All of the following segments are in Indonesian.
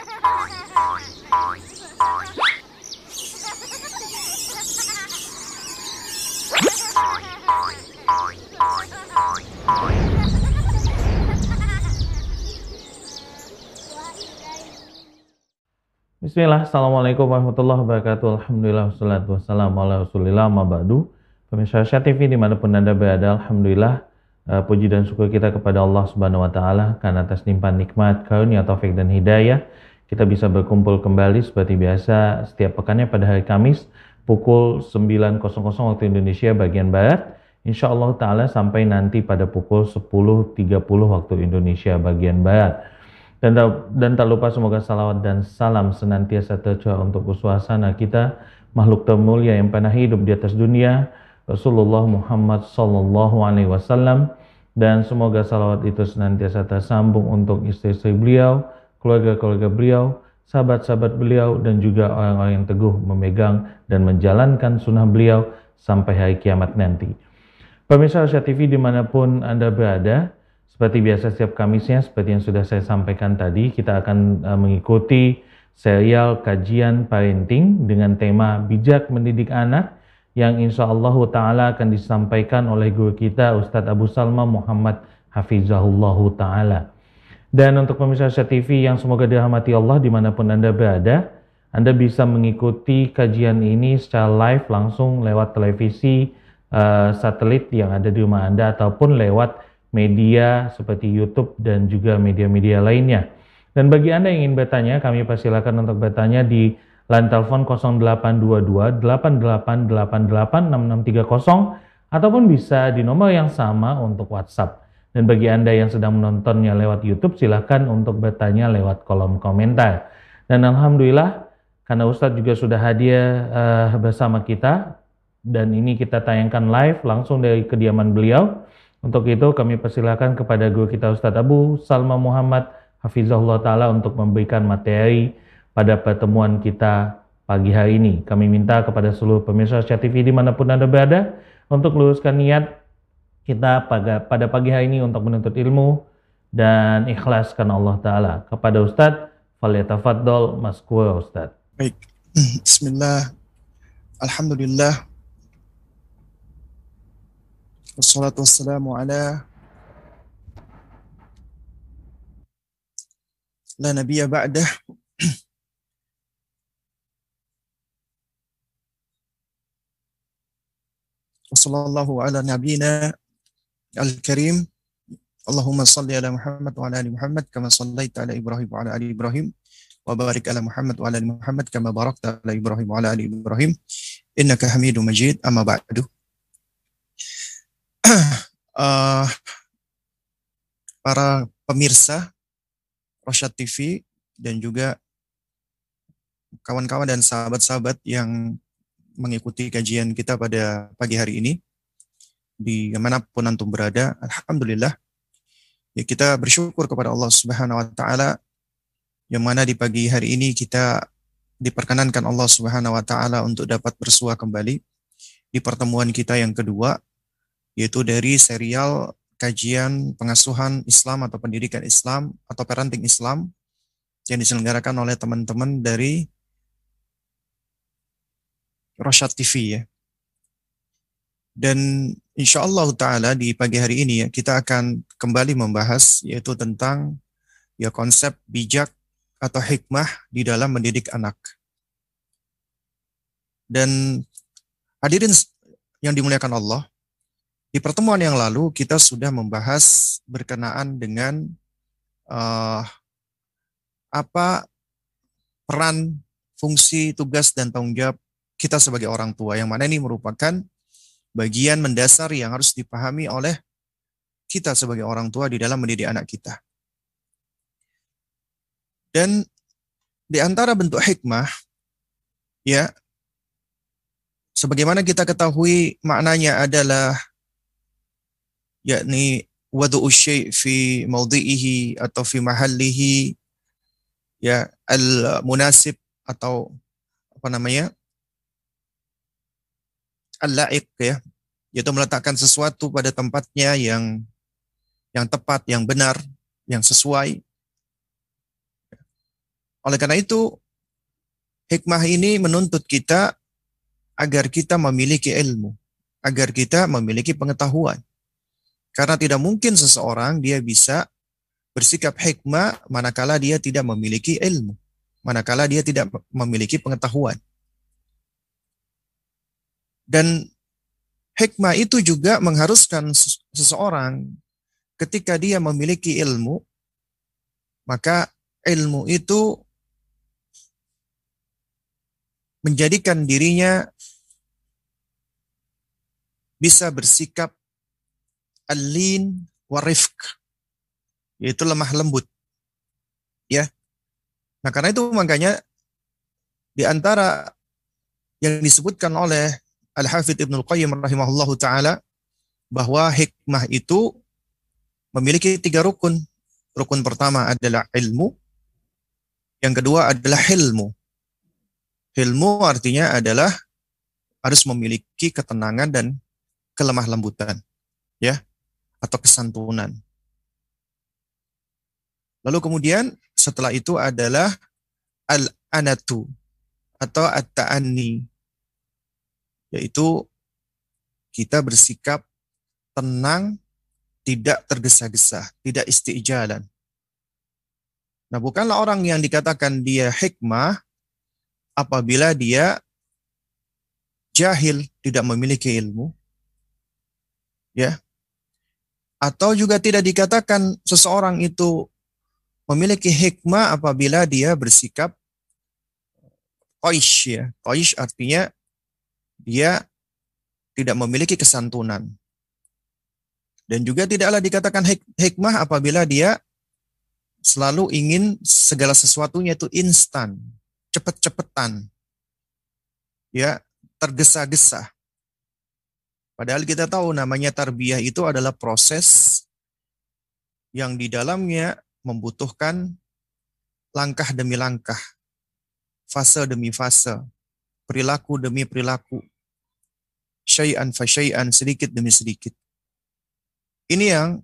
Bismillah, Assalamualaikum warahmatullahi wabarakatuh. Alhamdulillah, wassalatu wassalamu ala rasulillah ma'ba'du Pemirsa Asia TV di mana pun Anda berada Alhamdulillah uh, Puji dan syukur kita kepada Allah subhanahu wa ta'ala Karena atas limpahan nikmat, karunia, taufik dan hidayah Kita bisa berkumpul kembali seperti biasa Setiap pekannya pada hari Kamis Pukul 9.00 waktu Indonesia bagian Barat. Insya Allah ta'ala sampai nanti pada pukul 10.30 waktu Indonesia bagian Barat. Dan, dan tak lupa semoga salawat dan salam senantiasa tercurah untuk suasana kita, makhluk termulia yang pernah hidup di atas dunia, Rasulullah Muhammad Sallallahu Alaihi Wasallam, dan semoga salawat itu senantiasa tersambung untuk istri-istri beliau, keluarga-keluarga beliau, sahabat-sahabat beliau, dan juga orang-orang yang teguh memegang dan menjalankan sunnah beliau sampai hari kiamat nanti. Pemirsa Asia TV di mana pun Anda berada, seperti biasa setiap Kamisnya, seperti yang sudah saya sampaikan tadi, kita akan uh, mengikuti serial kajian parenting dengan tema bijak mendidik anak yang insya Allah Ta'ala akan disampaikan oleh guru kita Ustadz Abu Salma Muhammad Hafizahullah Ta'ala. Dan untuk pemirsa TV yang semoga dirahmati Allah di mana pun Anda berada, Anda bisa mengikuti kajian ini secara live langsung lewat televisi uh, satelit yang ada di rumah Anda ataupun lewat media seperti YouTube dan juga media-media lainnya. Dan bagi Anda yang ingin bertanya, kami persilakan untuk bertanya di line telepon 0822 8888 ataupun bisa di nomor yang sama untuk WhatsApp. Dan bagi Anda yang sedang menontonnya lewat YouTube, silakan untuk bertanya lewat kolom komentar. Dan Alhamdulillah, karena Ustadz juga sudah hadir uh, bersama kita, dan ini kita tayangkan live langsung dari kediaman beliau. Untuk itu kami persilakan kepada guru kita Ustadz Abu Salma Muhammad Hafizahullah Ta'ala untuk memberikan materi pada pertemuan kita pagi hari ini. Kami minta kepada seluruh pemirsa Syah TV di mana pun Anda berada untuk luruskan niat kita pada, pada pagi hari ini untuk menuntut ilmu dan ikhlas karena Allah Ta'ala. Kepada Ustadz, Faliyatafaddol Maskur Ustadz. Baik, Bismillah, Alhamdulillah, Wassalatu wassalamu ala la nabiyya ba'dah Wassallallahu ala al-karim Salli ala ali Muhammad kama sallaita ala Ibrahim wa ala ali Ibrahim wa barik ala Muhammad wa ala ali Muhammad kama barakta ala Ibrahim wa ala ali Ibrahim innaka Hamidum Majid amma ba'du. Uh, para pemirsa Rosyad TV dan juga kawan-kawan dan sahabat-sahabat yang mengikuti kajian kita pada pagi hari ini di mana pun antum berada, alhamdulillah ya kita bersyukur kepada Allah Subhanahu wa taala yang mana di pagi hari ini kita diperkenankan Allah Subhanahu wa taala untuk dapat bersua kembali di pertemuan kita yang kedua yaitu dari serial kajian pengasuhan Islam atau pendidikan Islam atau parenting Islam yang diselenggarakan oleh teman-teman dari Rosyad TV ya. Dan insya Allah Ta'ala di pagi hari ini ya, kita akan kembali membahas yaitu tentang ya konsep bijak atau hikmah di dalam mendidik anak. Dan hadirin yang dimuliakan Allah, di pertemuan yang lalu kita sudah membahas berkenaan dengan uh, apa peran, fungsi, tugas dan tanggung jawab kita sebagai orang tua yang mana ini merupakan bagian mendasar yang harus dipahami oleh kita sebagai orang tua di dalam mendidik anak kita. Dan di antara bentuk hikmah ya sebagaimana kita ketahui maknanya adalah yakni wadu syai' fi mawdi'ihi atau fi mahallihi ya al munasib atau apa namanya al laik ya yaitu meletakkan sesuatu pada tempatnya yang yang tepat yang benar yang sesuai Oleh karena itu, hikmah ini menuntut kita agar kita memiliki ilmu, agar kita memiliki pengetahuan. Karena tidak mungkin seseorang dia bisa bersikap hikmah manakala dia tidak memiliki ilmu, manakala dia tidak memiliki pengetahuan. Dan hikmah itu juga mengharuskan seseorang ketika dia memiliki ilmu, maka ilmu itu menjadikan dirinya bisa bersikap alin warifq, yaitu lemah lembut. Ya. Nah, karena itu makanya di antara yang disebutkan oleh Al-Hafidh Al-Qayyim rahimahullahu ta'ala bahwa hikmah itu memiliki tiga rukun. Rukun pertama adalah ilmu. Yang kedua adalah hilmu. Hilmu artinya adalah harus memiliki ketenangan dan kelemah lembutan. Ya, atau kesantunan. Lalu kemudian setelah itu adalah al-anatu atau at-ta'anni yaitu kita bersikap tenang, tidak tergesa-gesa, tidak istijalan. Nah, bukanlah orang yang dikatakan dia hikmah apabila dia jahil, tidak memiliki ilmu. Ya. Atau juga tidak dikatakan seseorang itu memiliki hikmah apabila dia bersikap Qaish ya. Qaish artinya dia tidak memiliki kesantunan. Dan juga tidaklah dikatakan hik hikmah apabila dia selalu ingin segala sesuatunya itu instan, cepet-cepetan. Ya, tergesa-gesa. Padahal kita tahu namanya tarbiyah itu adalah proses yang di dalamnya membutuhkan langkah demi langkah, fase demi fase, perilaku demi perilaku, syai'an fa syai'an, sedikit demi sedikit. Ini yang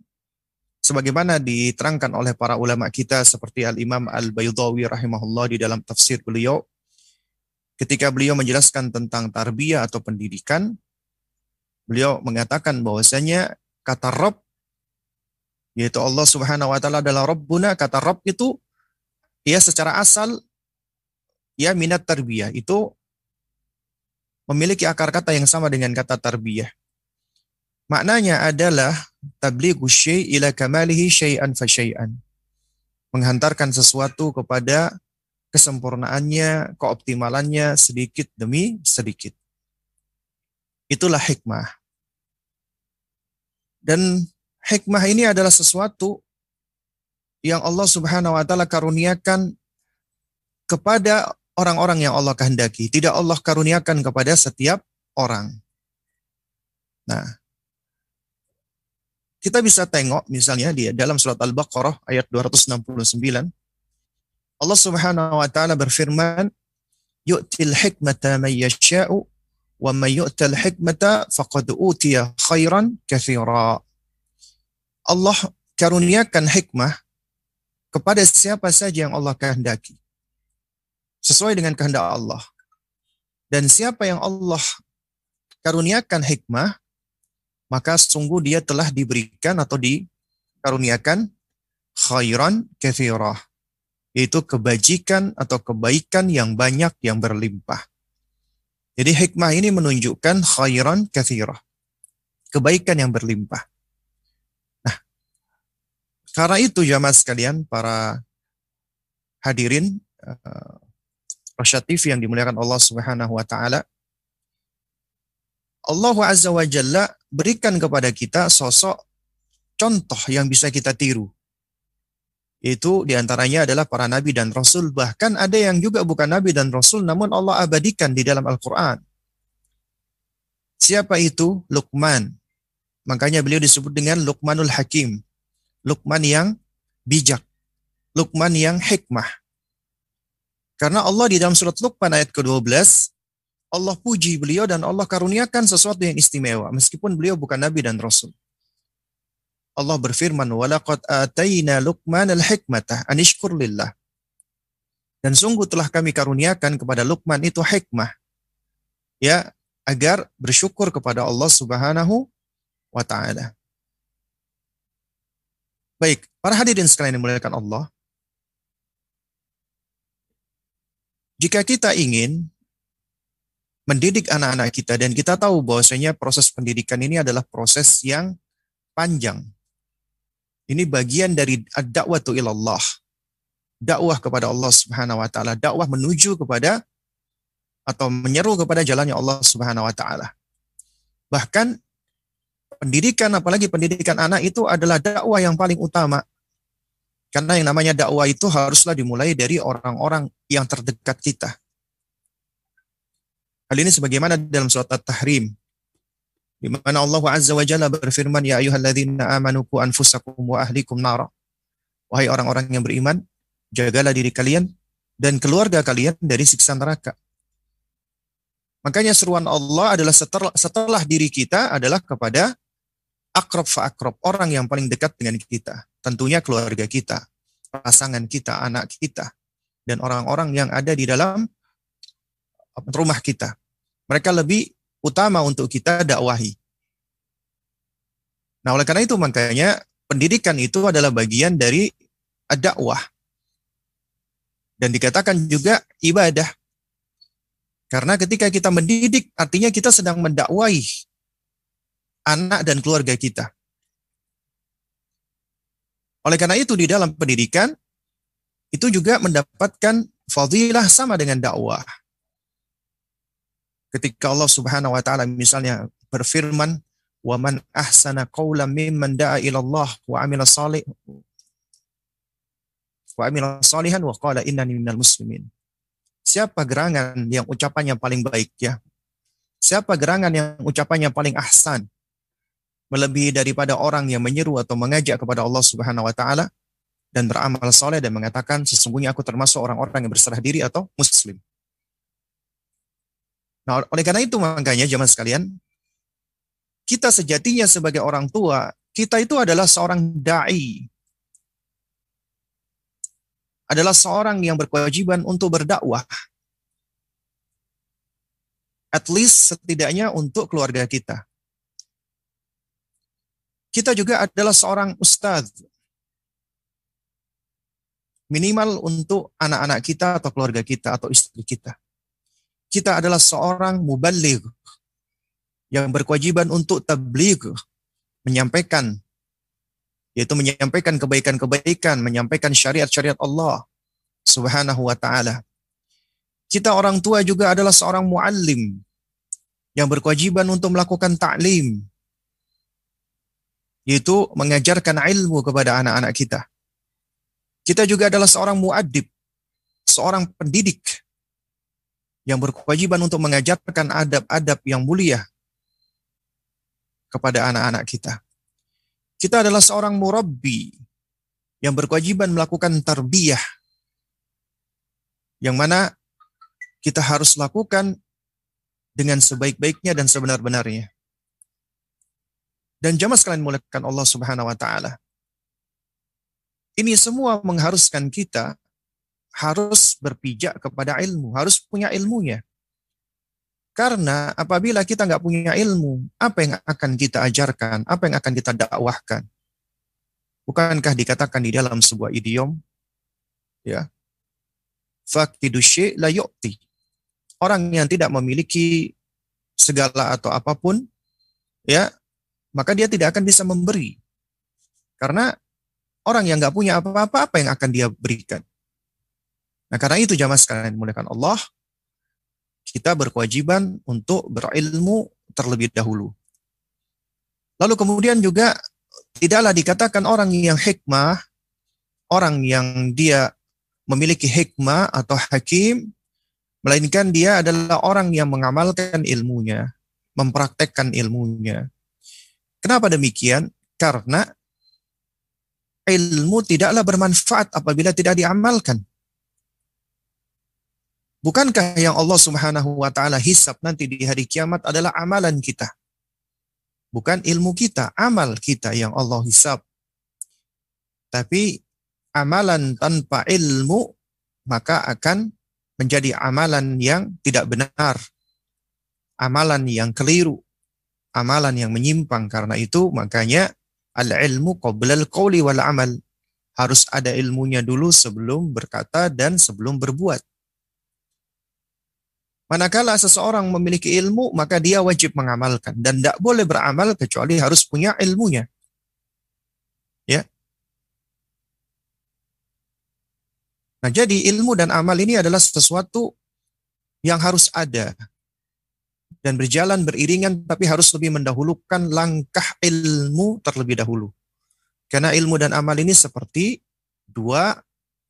sebagaimana diterangkan oleh para ulama kita seperti Al-Imam Al-Baydawi rahimahullah di dalam tafsir beliau ketika beliau menjelaskan tentang tarbiyah atau pendidikan beliau mengatakan bahwasanya kata Rob yaitu Allah Subhanahu wa taala adalah Rabbuna kata Rob itu ya secara asal ya minat tarbiyah itu memiliki akar kata yang sama dengan kata tarbiyah. Maknanya adalah tablighu syai' ila kamalihi syai'an fa syai'an. Menghantarkan sesuatu kepada kesempurnaannya, keoptimalannya sedikit demi sedikit. Itulah hikmah. Dan hikmah ini adalah sesuatu yang Allah Subhanahu wa taala karuniakan kepada orang-orang yang Allah kehendaki. Tidak Allah karuniakan kepada setiap orang. Nah, kita bisa tengok misalnya di dalam surat Al-Baqarah ayat 269. Allah Subhanahu wa taala berfirman, "Yu'til hikmata man yasha'u wa man yu'tal hikmata faqad utiya khairan katsira." Allah karuniakan hikmah kepada siapa saja yang Allah kehendaki sesuai dengan kehendak Allah. Dan siapa yang Allah karuniakan hikmah, maka sungguh dia telah diberikan atau dikaruniakan khairan kathirah. Yaitu kebajikan atau kebaikan yang banyak yang berlimpah. Jadi hikmah ini menunjukkan khairan kathirah. Kebaikan yang berlimpah. Nah, karena itu jamaah sekalian, para hadirin, eh, Rasyad TV yang dimuliakan Allah Subhanahu wa taala. Allah Azza wa Jalla berikan kepada kita sosok contoh yang bisa kita tiru. Itu di antaranya adalah para nabi dan rasul. Bahkan ada yang juga bukan nabi dan rasul namun Allah abadikan di dalam Al-Quran. Siapa itu? Luqman. Makanya beliau disebut dengan Luqmanul Hakim. Luqman yang bijak. Luqman yang hikmah. Karena Allah di dalam surat Luqman ayat ke-12, Allah puji beliau dan Allah karuniakan sesuatu yang istimewa meskipun beliau bukan nabi dan rasul. Allah berfirman, "Walaqad atayna Luqman al-hikmata an lillah." Dan sungguh telah kami karuniakan kepada Luqman itu hikmah. Ya, agar bersyukur kepada Allah Subhanahu wa taala. Baik, para hadirin sekalian yang dimuliakan Allah. Jika kita ingin mendidik anak-anak kita dan kita tahu bahwasanya proses pendidikan ini adalah proses yang panjang. Ini bagian dari dakwah ilallah dakwah kepada Allah Subhanahu wa taala, dakwah menuju kepada atau menyeru kepada jalannya Allah Subhanahu wa taala. Bahkan pendidikan apalagi pendidikan anak itu adalah dakwah yang paling utama. Karena yang namanya dakwah itu haruslah dimulai dari orang-orang yang terdekat kita. Hal ini sebagaimana dalam surat At-Tahrim di mana Allah Azza wa Jalla berfirman ya ayyuhalladzina amanu qu anfusakum wa ahlikum nara. Wahai orang-orang yang beriman, jagalah diri kalian dan keluarga kalian dari siksa neraka. Makanya seruan Allah adalah setelah, setelah diri kita adalah kepada akrob fa akrob, orang yang paling dekat dengan kita. Tentunya keluarga kita, pasangan kita, anak kita, dan orang-orang yang ada di dalam rumah kita. Mereka lebih utama untuk kita dakwahi. Nah, oleh karena itu makanya pendidikan itu adalah bagian dari dakwah. Dan dikatakan juga ibadah. Karena ketika kita mendidik, artinya kita sedang mendakwai anak dan keluarga kita. Oleh karena itu di dalam pendidikan, itu juga mendapatkan fadilah sama dengan dakwah. Ketika Allah Subhanahu wa taala misalnya berfirman, "Wa man ahsana qawlan mimman da'a ila Allah wa amila salih wa amila salihan wa qala innani minal muslimin. Siapa gerangan yang ucapannya paling baik ya? Siapa gerangan yang ucapannya paling ahsan? Melebihi daripada orang yang menyeru atau mengajak kepada Allah Subhanahu wa taala dan beramal soleh dan mengatakan sesungguhnya aku termasuk orang-orang yang berserah diri atau muslim. Nah, oleh karena itu makanya zaman sekalian, kita sejatinya sebagai orang tua, kita itu adalah seorang dai, adalah seorang yang berkewajiban untuk berdakwah. At least setidaknya untuk keluarga kita. Kita juga adalah seorang ustadz. Minimal untuk anak-anak kita atau keluarga kita atau istri kita. Kita adalah seorang mubaligh yang berkewajiban untuk tabligh, menyampaikan yaitu menyampaikan kebaikan-kebaikan, menyampaikan syariat-syariat Allah Subhanahu wa taala. Kita orang tua juga adalah seorang muallim yang berkewajiban untuk melakukan taklim yaitu mengajarkan ilmu kepada anak-anak kita. Kita juga adalah seorang muadib, seorang pendidik yang berkewajiban untuk mengajarkan adab-adab yang mulia kepada anak-anak kita. Kita adalah seorang murabbi yang berkewajiban melakukan tarbiyah. Yang mana kita harus lakukan dengan sebaik-baiknya dan sebenar-benarnya. Dan jamaah sekalian mulakan Allah Subhanahu wa taala. Ini semua mengharuskan kita harus berpijak kepada ilmu, harus punya ilmunya. Karena apabila kita nggak punya ilmu, apa yang akan kita ajarkan? Apa yang akan kita dakwahkan? Bukankah dikatakan di dalam sebuah idiom? Ya. Fakidu la yu'ti. Orang yang tidak memiliki segala atau apa pun, ya, maka dia tidak akan bisa memberi. Karena orang yang nggak punya apa-apa, apa yang akan dia berikan? Nah, karena itu jamaah sekalian dimuliakan Allah, kita berkewajiban untuk berilmu terlebih dahulu. Lalu kemudian juga tidaklah dikatakan orang yang hikmah, orang yang dia memiliki hikmah atau hakim, melainkan dia adalah orang yang mengamalkan ilmunya, mempraktekkan ilmunya. Kenapa demikian? Karena ilmu tidaklah bermanfaat apabila tidak diamalkan. Bukankah yang Allah Subhanahu wa taala hisab nanti di hari kiamat adalah amalan kita? Bukan ilmu kita, amal kita yang Allah hisab. Tapi amalan tanpa ilmu maka akan menjadi amalan yang tidak benar, amalan yang keliru, amalan yang menyimpang. Karena itu makanya al-ilmu qoblal qawli wal amal. Harus ada ilmunya dulu sebelum berkata dan sebelum berbuat. Manakala seseorang memiliki ilmu, maka dia wajib mengamalkan. Dan tidak boleh beramal kecuali harus punya ilmunya. Ya. Nah, jadi ilmu dan amal ini adalah sesuatu yang harus ada dan berjalan beriringan tapi harus lebih mendahulukan langkah ilmu terlebih dahulu. Karena ilmu dan amal ini seperti dua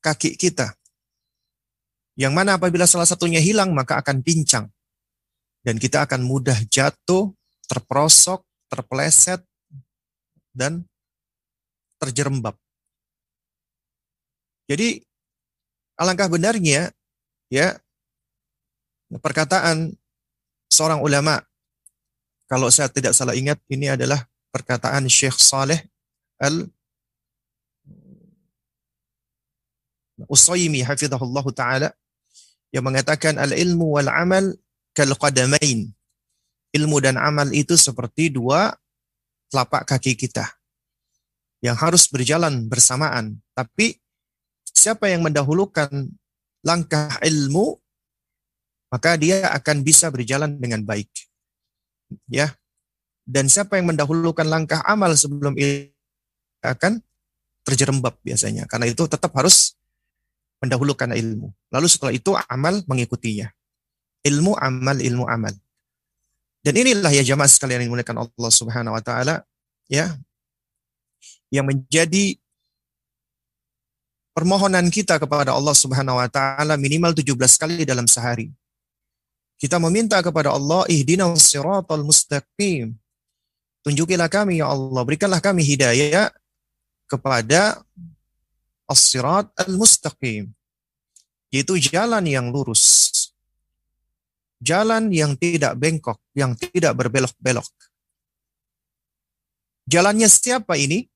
kaki kita. Yang mana apabila salah satunya hilang maka akan pincang. Dan kita akan mudah jatuh, terperosok, terpeleset, dan terjerembab. Jadi alangkah benarnya ya perkataan seorang ulama. Kalau saya tidak salah ingat, ini adalah perkataan Syekh Saleh Al Usaymi hafizahullah taala yang mengatakan al ilmu wal amal kal qadamain. Ilmu dan amal itu seperti dua telapak kaki kita yang harus berjalan bersamaan. Tapi siapa yang mendahulukan langkah ilmu maka dia akan bisa berjalan dengan baik. Ya. Dan siapa yang mendahulukan langkah amal sebelum ilmu akan terjerembab biasanya. Karena itu tetap harus mendahulukan ilmu. Lalu setelah itu amal mengikutinya. Ilmu amal ilmu amal. Dan inilah ya jamaah sekalian yang dimuliakan Allah Subhanahu wa taala ya yang menjadi permohonan kita kepada Allah Subhanahu wa taala minimal 17 kali dalam sehari. Kita meminta kepada Allah, ihdinas siratal mustaqim. Tunjukilah kami ya Allah, berikanlah kami hidayah kepada as-sirat al-mustaqim. Yaitu jalan yang lurus. Jalan yang tidak bengkok, yang tidak berbelok-belok. Jalannya siapa ini?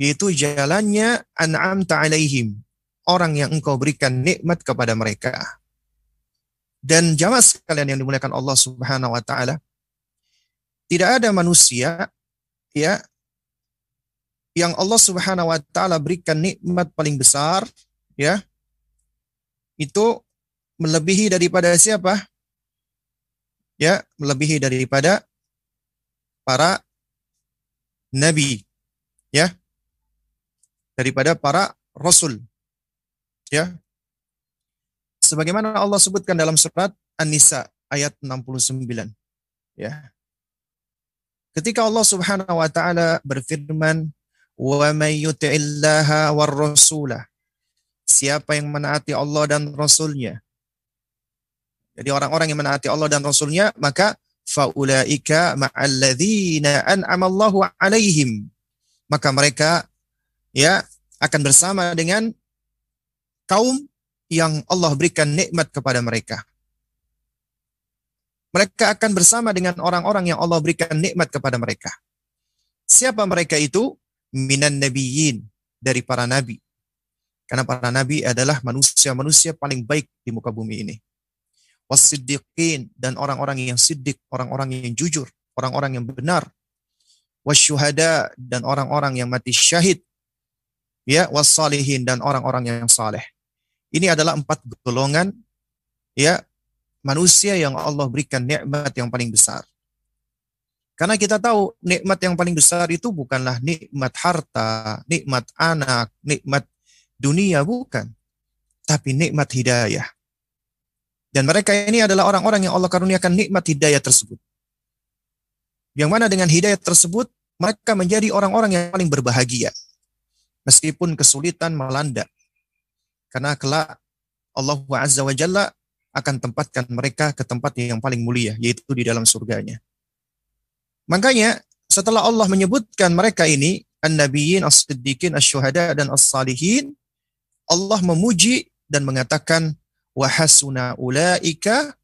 Yaitu jalannya an'amta alaihim. Orang yang engkau berikan nikmat kepada mereka. Dan jamaah sekalian yang dimuliakan Allah Subhanahu wa taala, tidak ada manusia ya yang Allah Subhanahu wa taala berikan nikmat paling besar ya itu melebihi daripada siapa? Ya, melebihi daripada para nabi ya daripada para rasul ya sebagaimana Allah sebutkan dalam surat An-Nisa ayat 69. Ya. Ketika Allah Subhanahu wa taala berfirman, "Wa may yuti'illaha war rasulah." Siapa yang menaati Allah dan Rasulnya. Jadi orang-orang yang menaati Allah dan Rasulnya, maka faulaika ma'alladzina an'amallahu alaihim. Maka mereka ya akan bersama dengan kaum yang Allah berikan nikmat kepada mereka. Mereka akan bersama dengan orang-orang yang Allah berikan nikmat kepada mereka. Siapa mereka itu? Minan nabiyyin, dari para nabi. Karena para nabi adalah manusia-manusia paling baik di muka bumi ini. Wasiddiqin, dan orang-orang yang siddiq, orang-orang yang jujur, orang-orang yang benar. Wasyuhada, dan orang-orang yang mati syahid. Ya, wassalihin, dan orang-orang yang saleh. Ini adalah empat golongan ya manusia yang Allah berikan nikmat yang paling besar. Karena kita tahu nikmat yang paling besar itu bukanlah nikmat harta, nikmat anak, nikmat dunia bukan, tapi nikmat hidayah. Dan mereka ini adalah orang-orang yang Allah karuniakan nikmat hidayah tersebut. Yang mana dengan hidayah tersebut mereka menjadi orang-orang yang paling berbahagia. Meskipun kesulitan melanda, karena kelak Allah Azza wa Jalla akan tempatkan mereka ke tempat yang paling mulia, yaitu di dalam surganya. Makanya setelah Allah menyebutkan mereka ini, an-nabiyyin, as-siddiqin, as-syuhada, dan as-salihin, Allah memuji dan mengatakan, wahasuna ulaika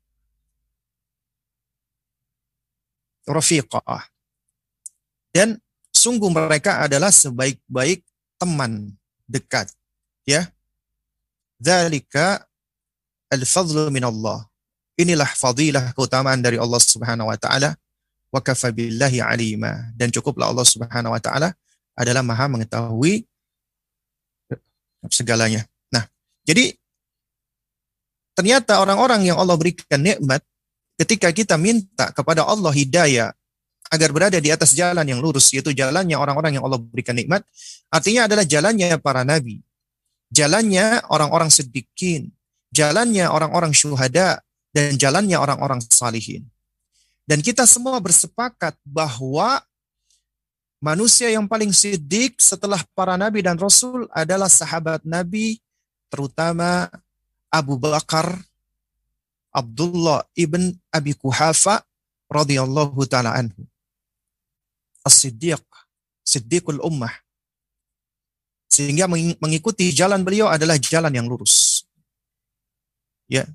rafiqah. Dan sungguh mereka adalah sebaik-baik teman dekat. Ya, Dzalika al-fadlu min Allah. Inilah fadilah keutamaan dari Allah Subhanahu wa taala. Wa kafa billahi alima. Dan cukuplah Allah Subhanahu wa taala adalah Maha mengetahui segalanya. Nah, jadi ternyata orang-orang yang Allah berikan nikmat ketika kita minta kepada Allah hidayah agar berada di atas jalan yang lurus yaitu jalannya orang-orang yang Allah berikan nikmat artinya adalah jalannya para nabi jalannya orang-orang sedikin jalannya orang-orang syuhada dan jalannya orang-orang salihin dan kita semua bersepakat bahwa manusia yang paling sidik setelah para nabi dan rasul adalah sahabat nabi terutama Abu Bakar Abdullah ibn Abi Kuhafa radhiyallahu taala anhu. As-Siddiq, Siddiqul Ummah. Sehingga mengikuti jalan beliau adalah jalan yang lurus. Ya.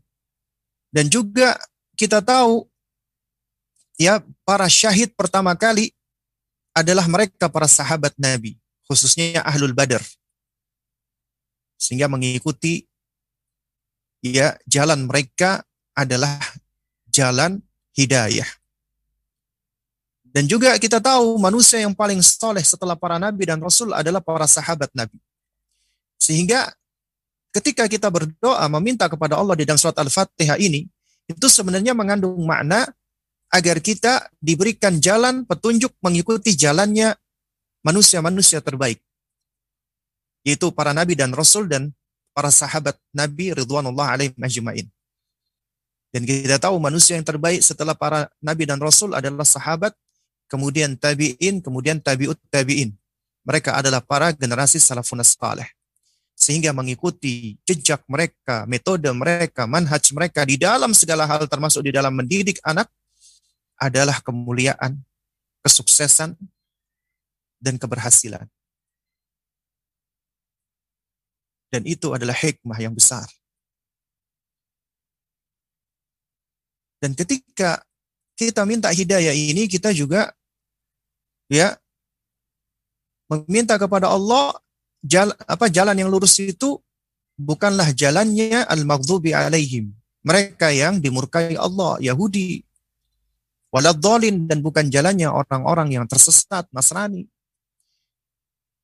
Dan juga kita tahu ya para syahid pertama kali adalah mereka para sahabat Nabi, khususnya Ahlul Badar. Sehingga mengikuti ya jalan mereka adalah jalan hidayah. Dan juga kita tahu manusia yang paling soleh setelah para nabi dan rasul adalah para sahabat nabi. Sehingga ketika kita berdoa meminta kepada Allah di dalam surat Al-Fatihah ini, itu sebenarnya mengandung makna agar kita diberikan jalan petunjuk mengikuti jalannya manusia-manusia terbaik. Yaitu para nabi dan rasul dan para sahabat nabi ridwanullah alaihim ajma'in. Dan kita tahu manusia yang terbaik setelah para nabi dan rasul adalah sahabat, kemudian tabi'in, kemudian tabi'ut tabi'in. Mereka adalah para generasi salafun salih. Sehingga mengikuti jejak mereka, metode mereka, manhaj mereka di dalam segala hal termasuk di dalam mendidik anak adalah kemuliaan, kesuksesan, dan keberhasilan. Dan itu adalah hikmah yang besar. Dan ketika kita minta hidayah ini kita juga ya meminta kepada Allah jalan apa jalan yang lurus itu bukanlah jalannya al-maghdubi alaihim. Mereka yang dimurkai Allah, Yahudi. Waladhalin dan bukan jalannya orang-orang yang tersesat, Nasrani.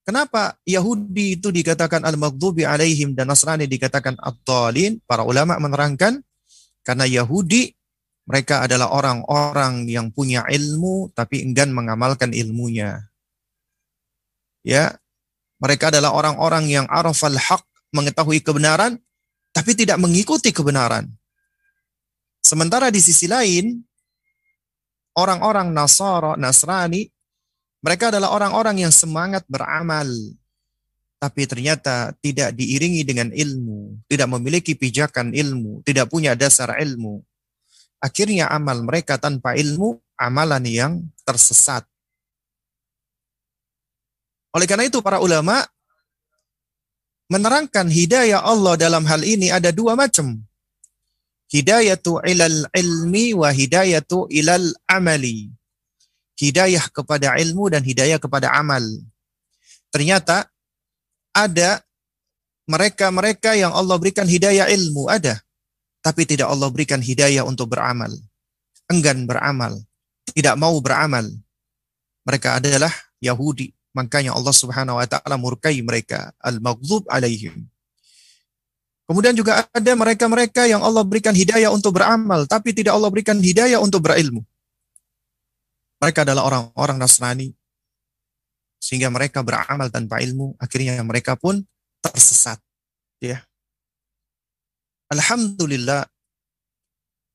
Kenapa Yahudi itu dikatakan al-maghdubi alaihim dan Nasrani dikatakan ad-dhalin? Para ulama menerangkan karena Yahudi mereka adalah orang-orang yang punya ilmu tapi enggan mengamalkan ilmunya. Ya, mereka adalah orang-orang yang arafal haq, mengetahui kebenaran tapi tidak mengikuti kebenaran. Sementara di sisi lain, orang-orang Nasara, Nasrani, mereka adalah orang-orang yang semangat beramal, tapi ternyata tidak diiringi dengan ilmu, tidak memiliki pijakan ilmu, tidak punya dasar ilmu akhirnya amal mereka tanpa ilmu amalan yang tersesat. Oleh karena itu para ulama menerangkan hidayah Allah dalam hal ini ada dua macam. Hidayatu ilal ilmi wa hidayatu ilal amali. Hidayah kepada ilmu dan hidayah kepada amal. Ternyata ada mereka-mereka yang Allah berikan hidayah ilmu, ada tapi tidak Allah berikan hidayah untuk beramal. Enggan beramal, tidak mau beramal. Mereka adalah Yahudi. Makanya Allah Subhanahu wa taala murkai mereka, al-maghdub alaihim. Kemudian juga ada mereka-mereka yang Allah berikan hidayah untuk beramal, tapi tidak Allah berikan hidayah untuk berilmu. Mereka adalah orang-orang Nasrani. Sehingga mereka beramal tanpa ilmu, akhirnya mereka pun tersesat. Ya, Alhamdulillah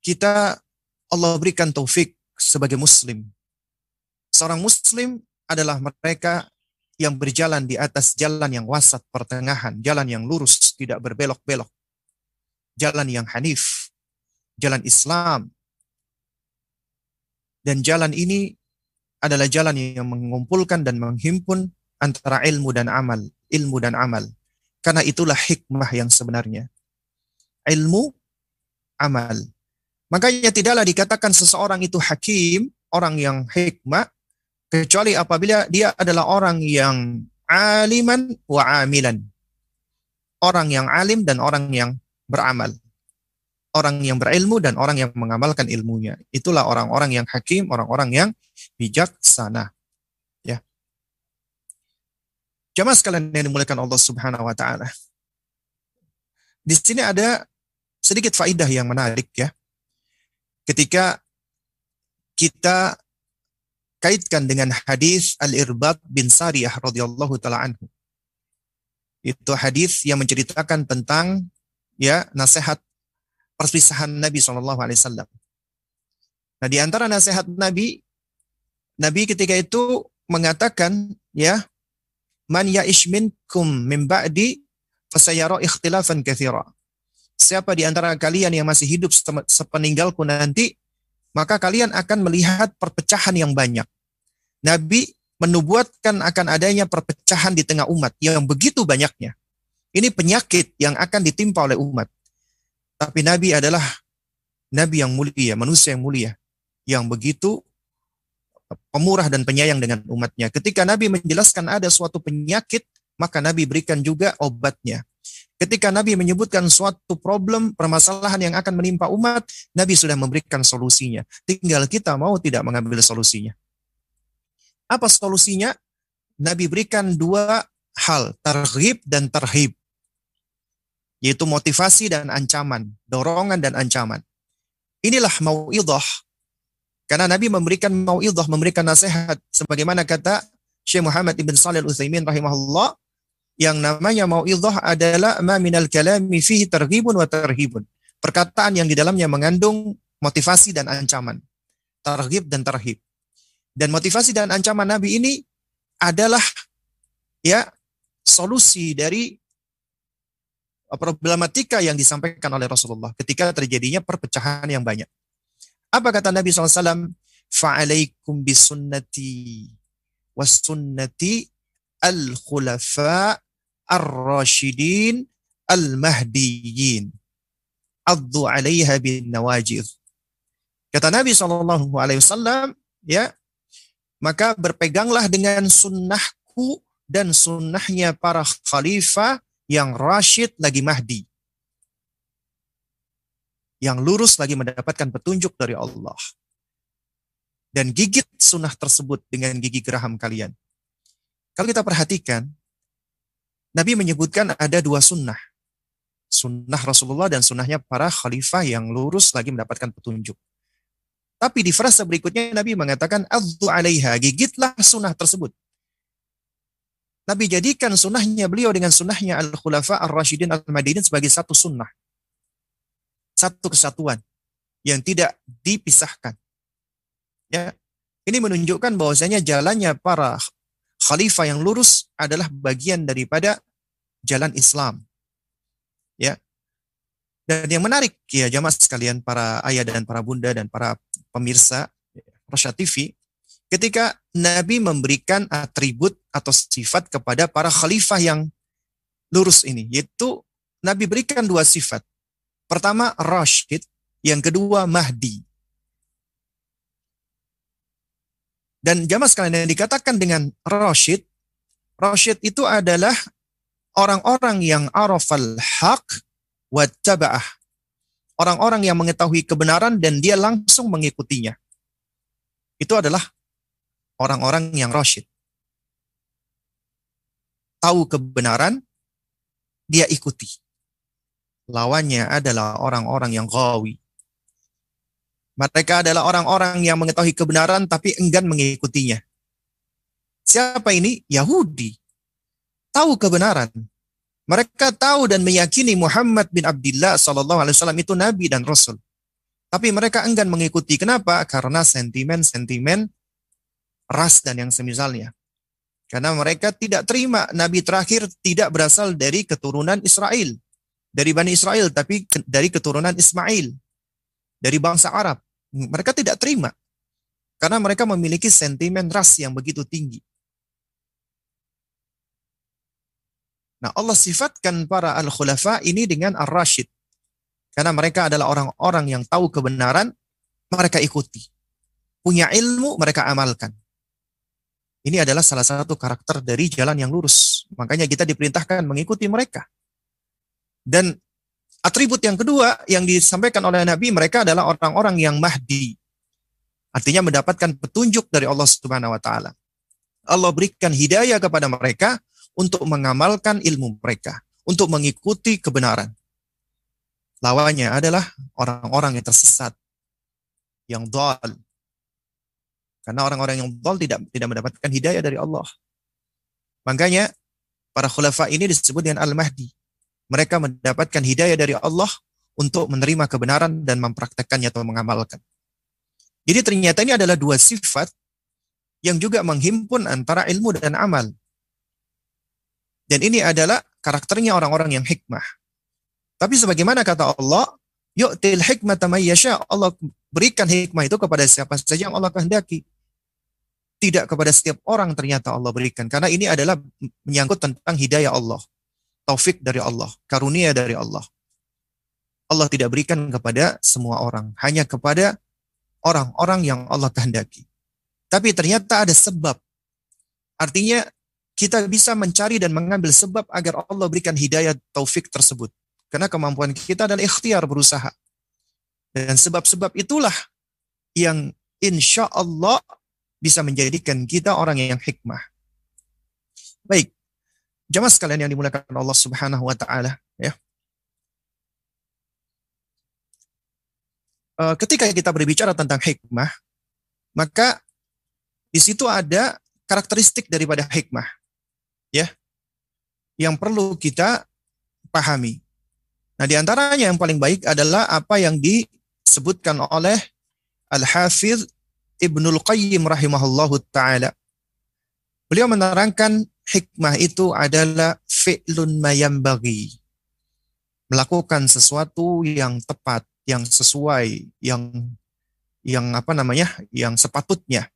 kita Allah berikan taufik sebagai muslim. Seorang muslim adalah mereka yang berjalan di atas jalan yang wasat pertengahan, jalan yang lurus, tidak berbelok-belok. Jalan yang hanif, jalan Islam. Dan jalan ini adalah jalan yang mengumpulkan dan menghimpun antara ilmu dan amal, ilmu dan amal. Karena itulah hikmah yang sebenarnya ilmu, amal. Makanya tidaklah dikatakan seseorang itu hakim, orang yang hikmah, kecuali apabila dia adalah orang yang aliman wa amilan. orang yang alim dan orang yang beramal. Orang yang berilmu dan orang yang mengamalkan ilmunya. Itulah orang-orang yang hakim, orang-orang yang bijaksana. Ya. Jamaah sekalian yang dimuliakan Allah Subhanahu wa taala. Di sini ada sedikit faidah yang menarik ya. Ketika kita kaitkan dengan hadis Al-Irbad bin Sariyah radhiyallahu taala anhu. Itu hadis yang menceritakan tentang ya nasihat perpisahan Nabi Wasallam. Nah di antara nasihat Nabi, Nabi ketika itu mengatakan ya man ya'ish minkum min ba'di fasayara ikhtilafan katsira. Siapa di antara kalian yang masih hidup sepeninggalku nanti, maka kalian akan melihat perpecahan yang banyak. Nabi menubuatkan akan adanya perpecahan di tengah umat yang begitu banyaknya. Ini penyakit yang akan ditimpa oleh umat. Tapi Nabi adalah Nabi yang mulia, manusia yang mulia, yang begitu pemurah dan penyayang dengan umatnya. Ketika Nabi menjelaskan ada suatu penyakit, maka Nabi berikan juga obatnya. Ketika Nabi menyebutkan suatu problem, permasalahan yang akan menimpa umat, Nabi sudah memberikan solusinya. Tinggal kita mau tidak mengambil solusinya. Apa solusinya? Nabi berikan dua hal, targhib dan terhib yaitu motivasi dan ancaman, dorongan dan ancaman. Inilah mau'idah. Karena Nabi memberikan mau'idah, memberikan nasihat sebagaimana kata Syekh Muhammad ibn Salih al-Utsaimin rahimahullah yang namanya mau'idah adalah ma minal kalami fihi targhibun wa tarhibun. Perkataan yang di dalamnya mengandung motivasi dan ancaman. Targhib dan tarhib. Dan motivasi dan ancaman Nabi ini adalah ya solusi dari problematika yang disampaikan oleh Rasulullah ketika terjadinya perpecahan yang banyak. Apa kata Nabi SAW? Fa'alaikum bisunnati wasunnati al-khulafa ar-rashidin al-mahdiyin. Addu alaiha bin nawajir. Kata Nabi SAW, ya, maka berpeganglah dengan sunnahku dan sunnahnya para khalifah yang rasyid lagi Mahdi. Yang lurus lagi mendapatkan petunjuk dari Allah. Dan gigit sunnah tersebut dengan gigi geraham kalian. Kalau kita perhatikan, Nabi menyebutkan ada dua sunnah. Sunnah Rasulullah dan sunnahnya para khalifah yang lurus lagi mendapatkan petunjuk. Tapi di frasa berikutnya Nabi mengatakan, Addu alaiha, gigitlah sunnah tersebut. Nabi jadikan sunnahnya beliau dengan sunnahnya Al-Khulafa Ar-Rashidin Al-Madinin sebagai satu sunnah. Satu kesatuan yang tidak dipisahkan. Ya, ini menunjukkan bahwasanya jalannya para khalifah yang lurus adalah bagian daripada jalan Islam. Ya. Dan yang menarik ya jamaah sekalian para ayah dan para bunda dan para pemirsa Rasya TV, ketika Nabi memberikan atribut atau sifat kepada para khalifah yang lurus ini, yaitu Nabi berikan dua sifat. Pertama, Rashid, yang kedua, Mahdi. Dan jamaah sekalian yang dikatakan dengan Rashid, Rashid itu adalah orang-orang yang arafal haq wa taba'ah. Orang-orang yang mengetahui kebenaran dan dia langsung mengikutinya. Itu adalah orang-orang yang rasyid. Tahu kebenaran, dia ikuti. Lawannya adalah orang-orang yang gawi. Mereka adalah orang-orang yang mengetahui kebenaran tapi enggan mengikutinya. Siapa ini? Yahudi. Tahu kebenaran. Mereka tahu dan meyakini Muhammad bin Abdullah Sallallahu Alaihi Wasallam itu nabi dan rasul. Tapi mereka enggan mengikuti. Kenapa? Karena sentimen-sentimen ras dan yang semisalnya. Karena mereka tidak terima Nabi terakhir tidak berasal dari keturunan Israel. Dari Bani Israel, tapi dari keturunan Ismail. Dari bangsa Arab. Mereka tidak terima. Karena mereka memiliki sentimen ras yang begitu tinggi. Nah Allah sifatkan para al-khulafa ini dengan ar-rashid. Karena mereka adalah orang-orang yang tahu kebenaran, mereka ikuti. Punya ilmu, mereka amalkan. Ini adalah salah satu karakter dari jalan yang lurus. Makanya kita diperintahkan mengikuti mereka. Dan atribut yang kedua yang disampaikan oleh Nabi mereka adalah orang-orang yang mahdi. Artinya mendapatkan petunjuk dari Allah Subhanahu wa taala. Allah berikan hidayah kepada mereka untuk mengamalkan ilmu mereka, untuk mengikuti kebenaran. Lawannya adalah orang-orang yang tersesat, yang dal. Karena orang-orang yang dal tidak tidak mendapatkan hidayah dari Allah. Makanya para khulafa ini disebut dengan al-mahdi. Mereka mendapatkan hidayah dari Allah untuk menerima kebenaran dan mempraktekkannya atau mengamalkan. Jadi ternyata ini adalah dua sifat yang juga menghimpun antara ilmu dan amal. Dan ini adalah karakternya orang-orang yang hikmah. Tapi sebagaimana kata Allah, yu'til hikmata yasha. Allah berikan hikmah itu kepada siapa saja yang Allah kehendaki. Tidak kepada setiap orang ternyata Allah berikan. Karena ini adalah menyangkut tentang hidayah Allah. Taufik dari Allah. Karunia dari Allah. Allah tidak berikan kepada semua orang. Hanya kepada orang-orang yang Allah kehendaki. Tapi ternyata ada sebab. Artinya kita bisa mencari dan mengambil sebab agar Allah berikan hidayah taufik tersebut. Karena kemampuan kita adalah ikhtiar berusaha. Dan sebab-sebab itulah yang insya Allah bisa menjadikan kita orang yang hikmah. Baik, jamaah sekalian yang dimuliakan Allah Subhanahu wa taala, ya. Eh, ketika kita berbicara tentang hikmah, maka di situ ada karakteristik daripada hikmah ya yang perlu kita pahami. Nah, di antaranya yang paling baik adalah apa yang disebutkan oleh Al-Hafidh Ibnul Qayyim rahimahullahu taala. Beliau menerangkan hikmah itu adalah fi'lun mayambagi. Melakukan sesuatu yang tepat, yang sesuai, yang yang apa namanya? yang sepatutnya.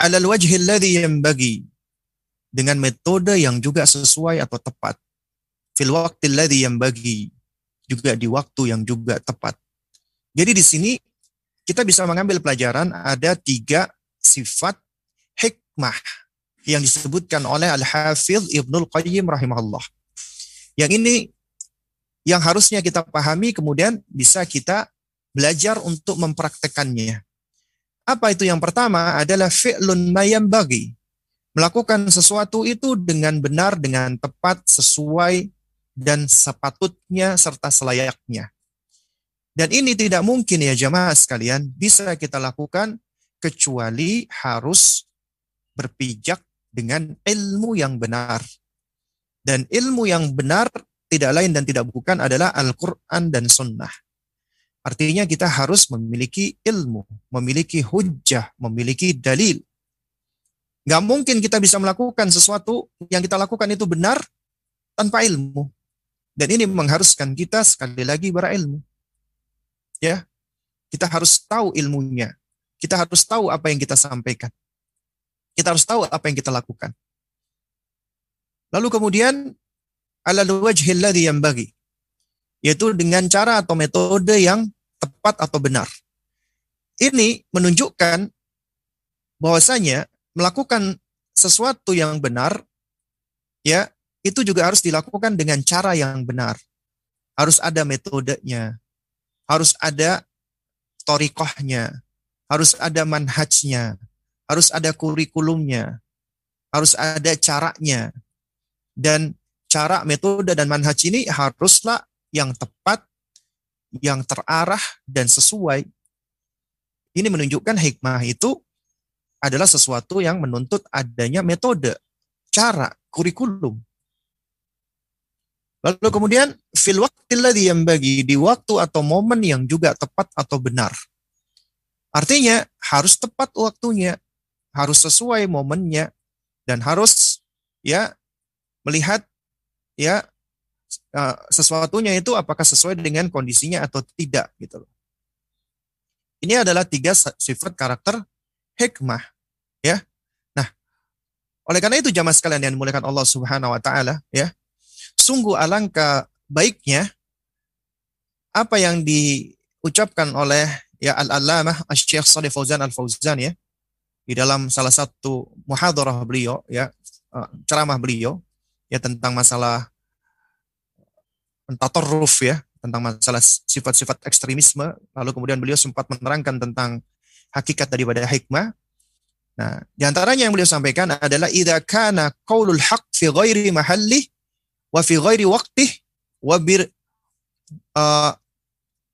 Alal wajhi alladhi yambagi dengan metode yang juga sesuai atau tepat. Fil waqtil ladzi yang bagi juga di waktu yang juga tepat. Jadi di sini kita bisa mengambil pelajaran ada tiga sifat hikmah yang disebutkan oleh Al-Hafidh Ibnul Qayyim rahimahullah. Yang ini yang harusnya kita pahami kemudian bisa kita belajar untuk mempraktekannya. Apa itu yang pertama adalah fi'lun mayam bagi melakukan sesuatu itu dengan benar, dengan tepat, sesuai, dan sepatutnya serta selayaknya. Dan ini tidak mungkin ya jemaah sekalian bisa kita lakukan kecuali harus berpijak dengan ilmu yang benar. Dan ilmu yang benar tidak lain dan tidak bukan adalah Al-Quran dan Sunnah. Artinya kita harus memiliki ilmu, memiliki hujah, memiliki dalil. Gak mungkin kita bisa melakukan sesuatu yang kita lakukan itu benar tanpa ilmu. Dan ini mengharuskan kita sekali lagi berilmu. Ya, kita harus tahu ilmunya. Kita harus tahu apa yang kita sampaikan. Kita harus tahu apa yang kita lakukan. Lalu kemudian ala wajhil yang bagi yaitu dengan cara atau metode yang tepat atau benar. Ini menunjukkan bahwasanya melakukan sesuatu yang benar, ya itu juga harus dilakukan dengan cara yang benar. Harus ada metodenya, harus ada torikohnya, harus ada manhajnya, harus ada kurikulumnya, harus ada caranya. Dan cara, metode, dan manhaj ini haruslah yang tepat, yang terarah, dan sesuai. Ini menunjukkan hikmah itu adalah sesuatu yang menuntut adanya metode, cara, kurikulum. Lalu kemudian fil waqtilladzi yang bagi di waktu atau momen yang juga tepat atau benar. Artinya harus tepat waktunya, harus sesuai momennya dan harus ya melihat ya uh, sesuatunya itu apakah sesuai dengan kondisinya atau tidak gitu loh. Ini adalah tiga sifat karakter hikmah. Ya. Nah, oleh karena itu jamaah sekalian yang dimuliakan Allah Subhanahu wa taala, ya. Sungguh alangkah baiknya apa yang diucapkan oleh ya Al-Allamah Asy-Syaikh Shalih Fauzan Al-Fauzan ya di dalam salah satu muhadarah beliau ya eh, ceramah beliau ya tentang masalah tatarruf ya tentang masalah sifat-sifat ekstremisme. Lalu kemudian beliau sempat menerangkan tentang hakikat daripada hikmah. Nah di antaranya yang beliau sampaikan adalah idza kana qaulul haq fi ghairi mahalli wa fi ghairi waqtih wa bir uh,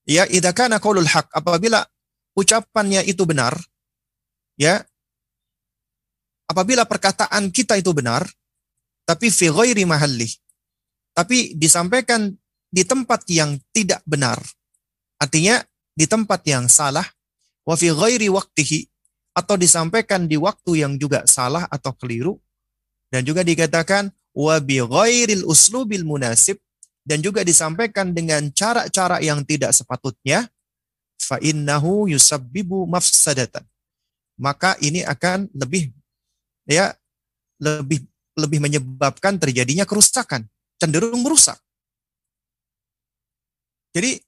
ya idza kana qaulul haq apabila ucapannya itu benar ya apabila perkataan kita itu benar tapi fi ghairi mahalli tapi disampaikan di tempat yang tidak benar. Artinya di tempat yang salah, wa fi ghairi waqtihi atau disampaikan di waktu yang juga salah atau keliru dan juga dikatakan wa bi ghairil uslubil munasib dan juga disampaikan dengan cara-cara yang tidak sepatutnya fa innahu yusabbibu mafsadatan maka ini akan lebih ya lebih lebih menyebabkan terjadinya kerusakan cenderung merusak. Jadi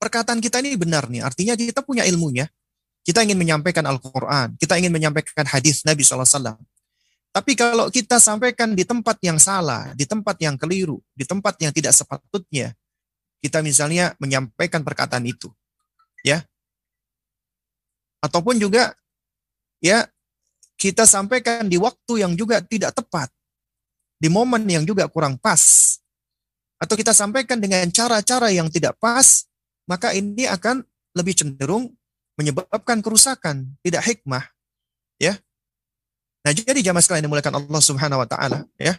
perkataan kita ini benar nih, artinya kita punya ilmunya. Kita ingin menyampaikan Al-Quran, kita ingin menyampaikan hadis Nabi SAW. Tapi kalau kita sampaikan di tempat yang salah, di tempat yang keliru, di tempat yang tidak sepatutnya, kita misalnya menyampaikan perkataan itu, ya, ataupun juga ya kita sampaikan di waktu yang juga tidak tepat, di momen yang juga kurang pas, atau kita sampaikan dengan cara-cara yang tidak pas, maka ini akan lebih cenderung menyebabkan kerusakan, tidak hikmah. Ya. Nah, jadi jamaah sekalian dimuliakan Allah Subhanahu wa taala, ya.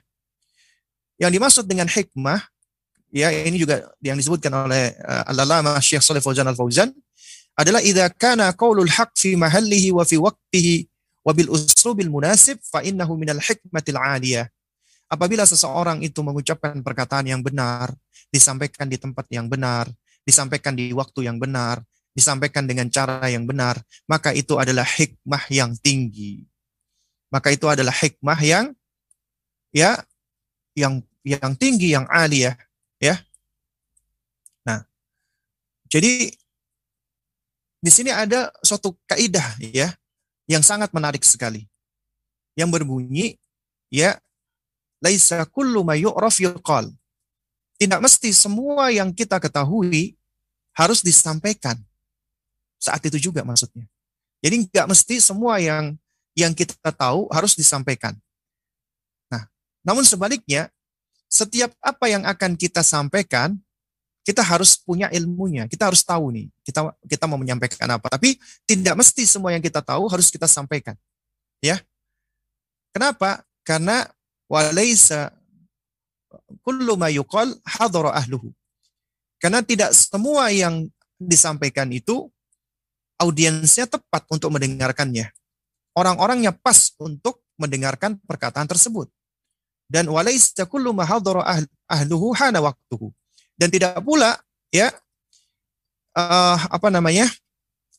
Yang dimaksud dengan hikmah ya ini juga yang disebutkan oleh uh, Al-Alama Syekh Shalih Fauzan Al-Fauzan adalah idza kana qaulul haq fi mahallihi wa fi waqtihi wa bil uslubil munasib fa innahu minal hikmatil 'aliyah. Apabila seseorang itu mengucapkan perkataan yang benar, disampaikan di tempat yang benar, disampaikan di waktu yang benar, disampaikan dengan cara yang benar, maka itu adalah hikmah yang tinggi. Maka itu adalah hikmah yang ya yang yang tinggi yang aliyah ya. Nah, jadi di sini ada suatu kaidah ya yang sangat menarik sekali. Yang berbunyi ya laisa kullu ma yu'raf yuqal. Tidak mesti semua yang kita ketahui harus disampaikan. Saat itu juga maksudnya. Jadi nggak mesti semua yang yang kita tahu harus disampaikan. Nah, namun sebaliknya, setiap apa yang akan kita sampaikan, kita harus punya ilmunya. Kita harus tahu nih, kita kita mau menyampaikan apa. Tapi tidak mesti semua yang kita tahu harus kita sampaikan. Ya. Kenapa? Karena walaysa kullu ma yuqal hadara ahluhu. Karena tidak semua yang disampaikan itu audiensnya tepat untuk mendengarkannya. Orang-orangnya pas untuk mendengarkan perkataan tersebut. Dan walaysa kullu ma hadara ahluhu hana waktuhu. Dan tidak pula ya uh, apa namanya?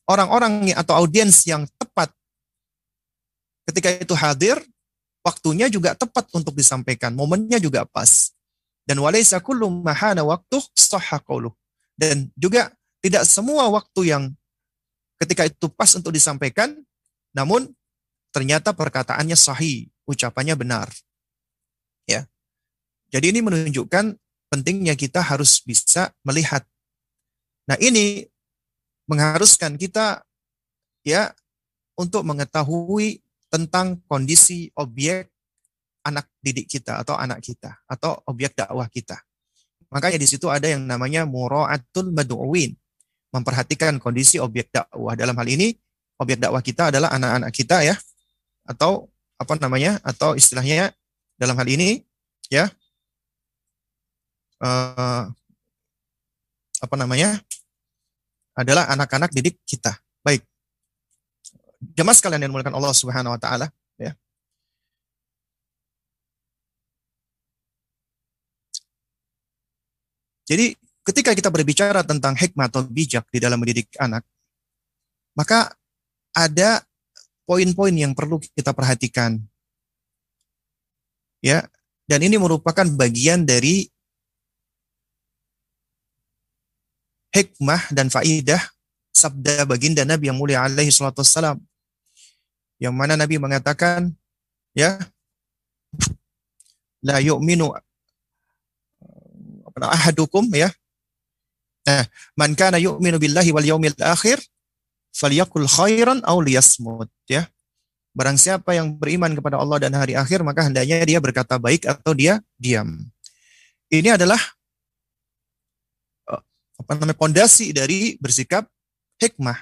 orang-orang atau audiens yang tepat ketika itu hadir waktunya juga tepat untuk disampaikan, momennya juga pas. Dan walaysa kullu mahana waktu Dan juga tidak semua waktu yang ketika itu pas untuk disampaikan, namun ternyata perkataannya sahih, ucapannya benar. Ya. Jadi ini menunjukkan pentingnya kita harus bisa melihat. Nah, ini mengharuskan kita ya untuk mengetahui tentang kondisi objek anak didik kita atau anak kita atau objek dakwah kita. Makanya di situ ada yang namanya mura'atul mad'uwin, memperhatikan kondisi objek dakwah. Dalam hal ini objek dakwah kita adalah anak-anak kita ya atau apa namanya atau istilahnya dalam hal ini ya uh, apa namanya adalah anak-anak didik kita. Baik. Jemaah sekalian yang dimuliakan Allah Subhanahu wa taala, ya. Jadi ketika kita berbicara tentang hikmah atau bijak di dalam mendidik anak, maka ada poin-poin yang perlu kita perhatikan. Ya, dan ini merupakan bagian dari hikmah dan faidah sabda baginda Nabi yang mulia alaihi salatu wassalam yang mana Nabi mengatakan ya la yu'minu ahadukum ya. Nah, man kana yu'minu billahi wal yaumil akhir falyakul khairan aw liyasmut ya. Barang siapa yang beriman kepada Allah dan hari akhir maka hendaknya dia berkata baik atau dia diam. Ini adalah apa namanya pondasi dari bersikap hikmah.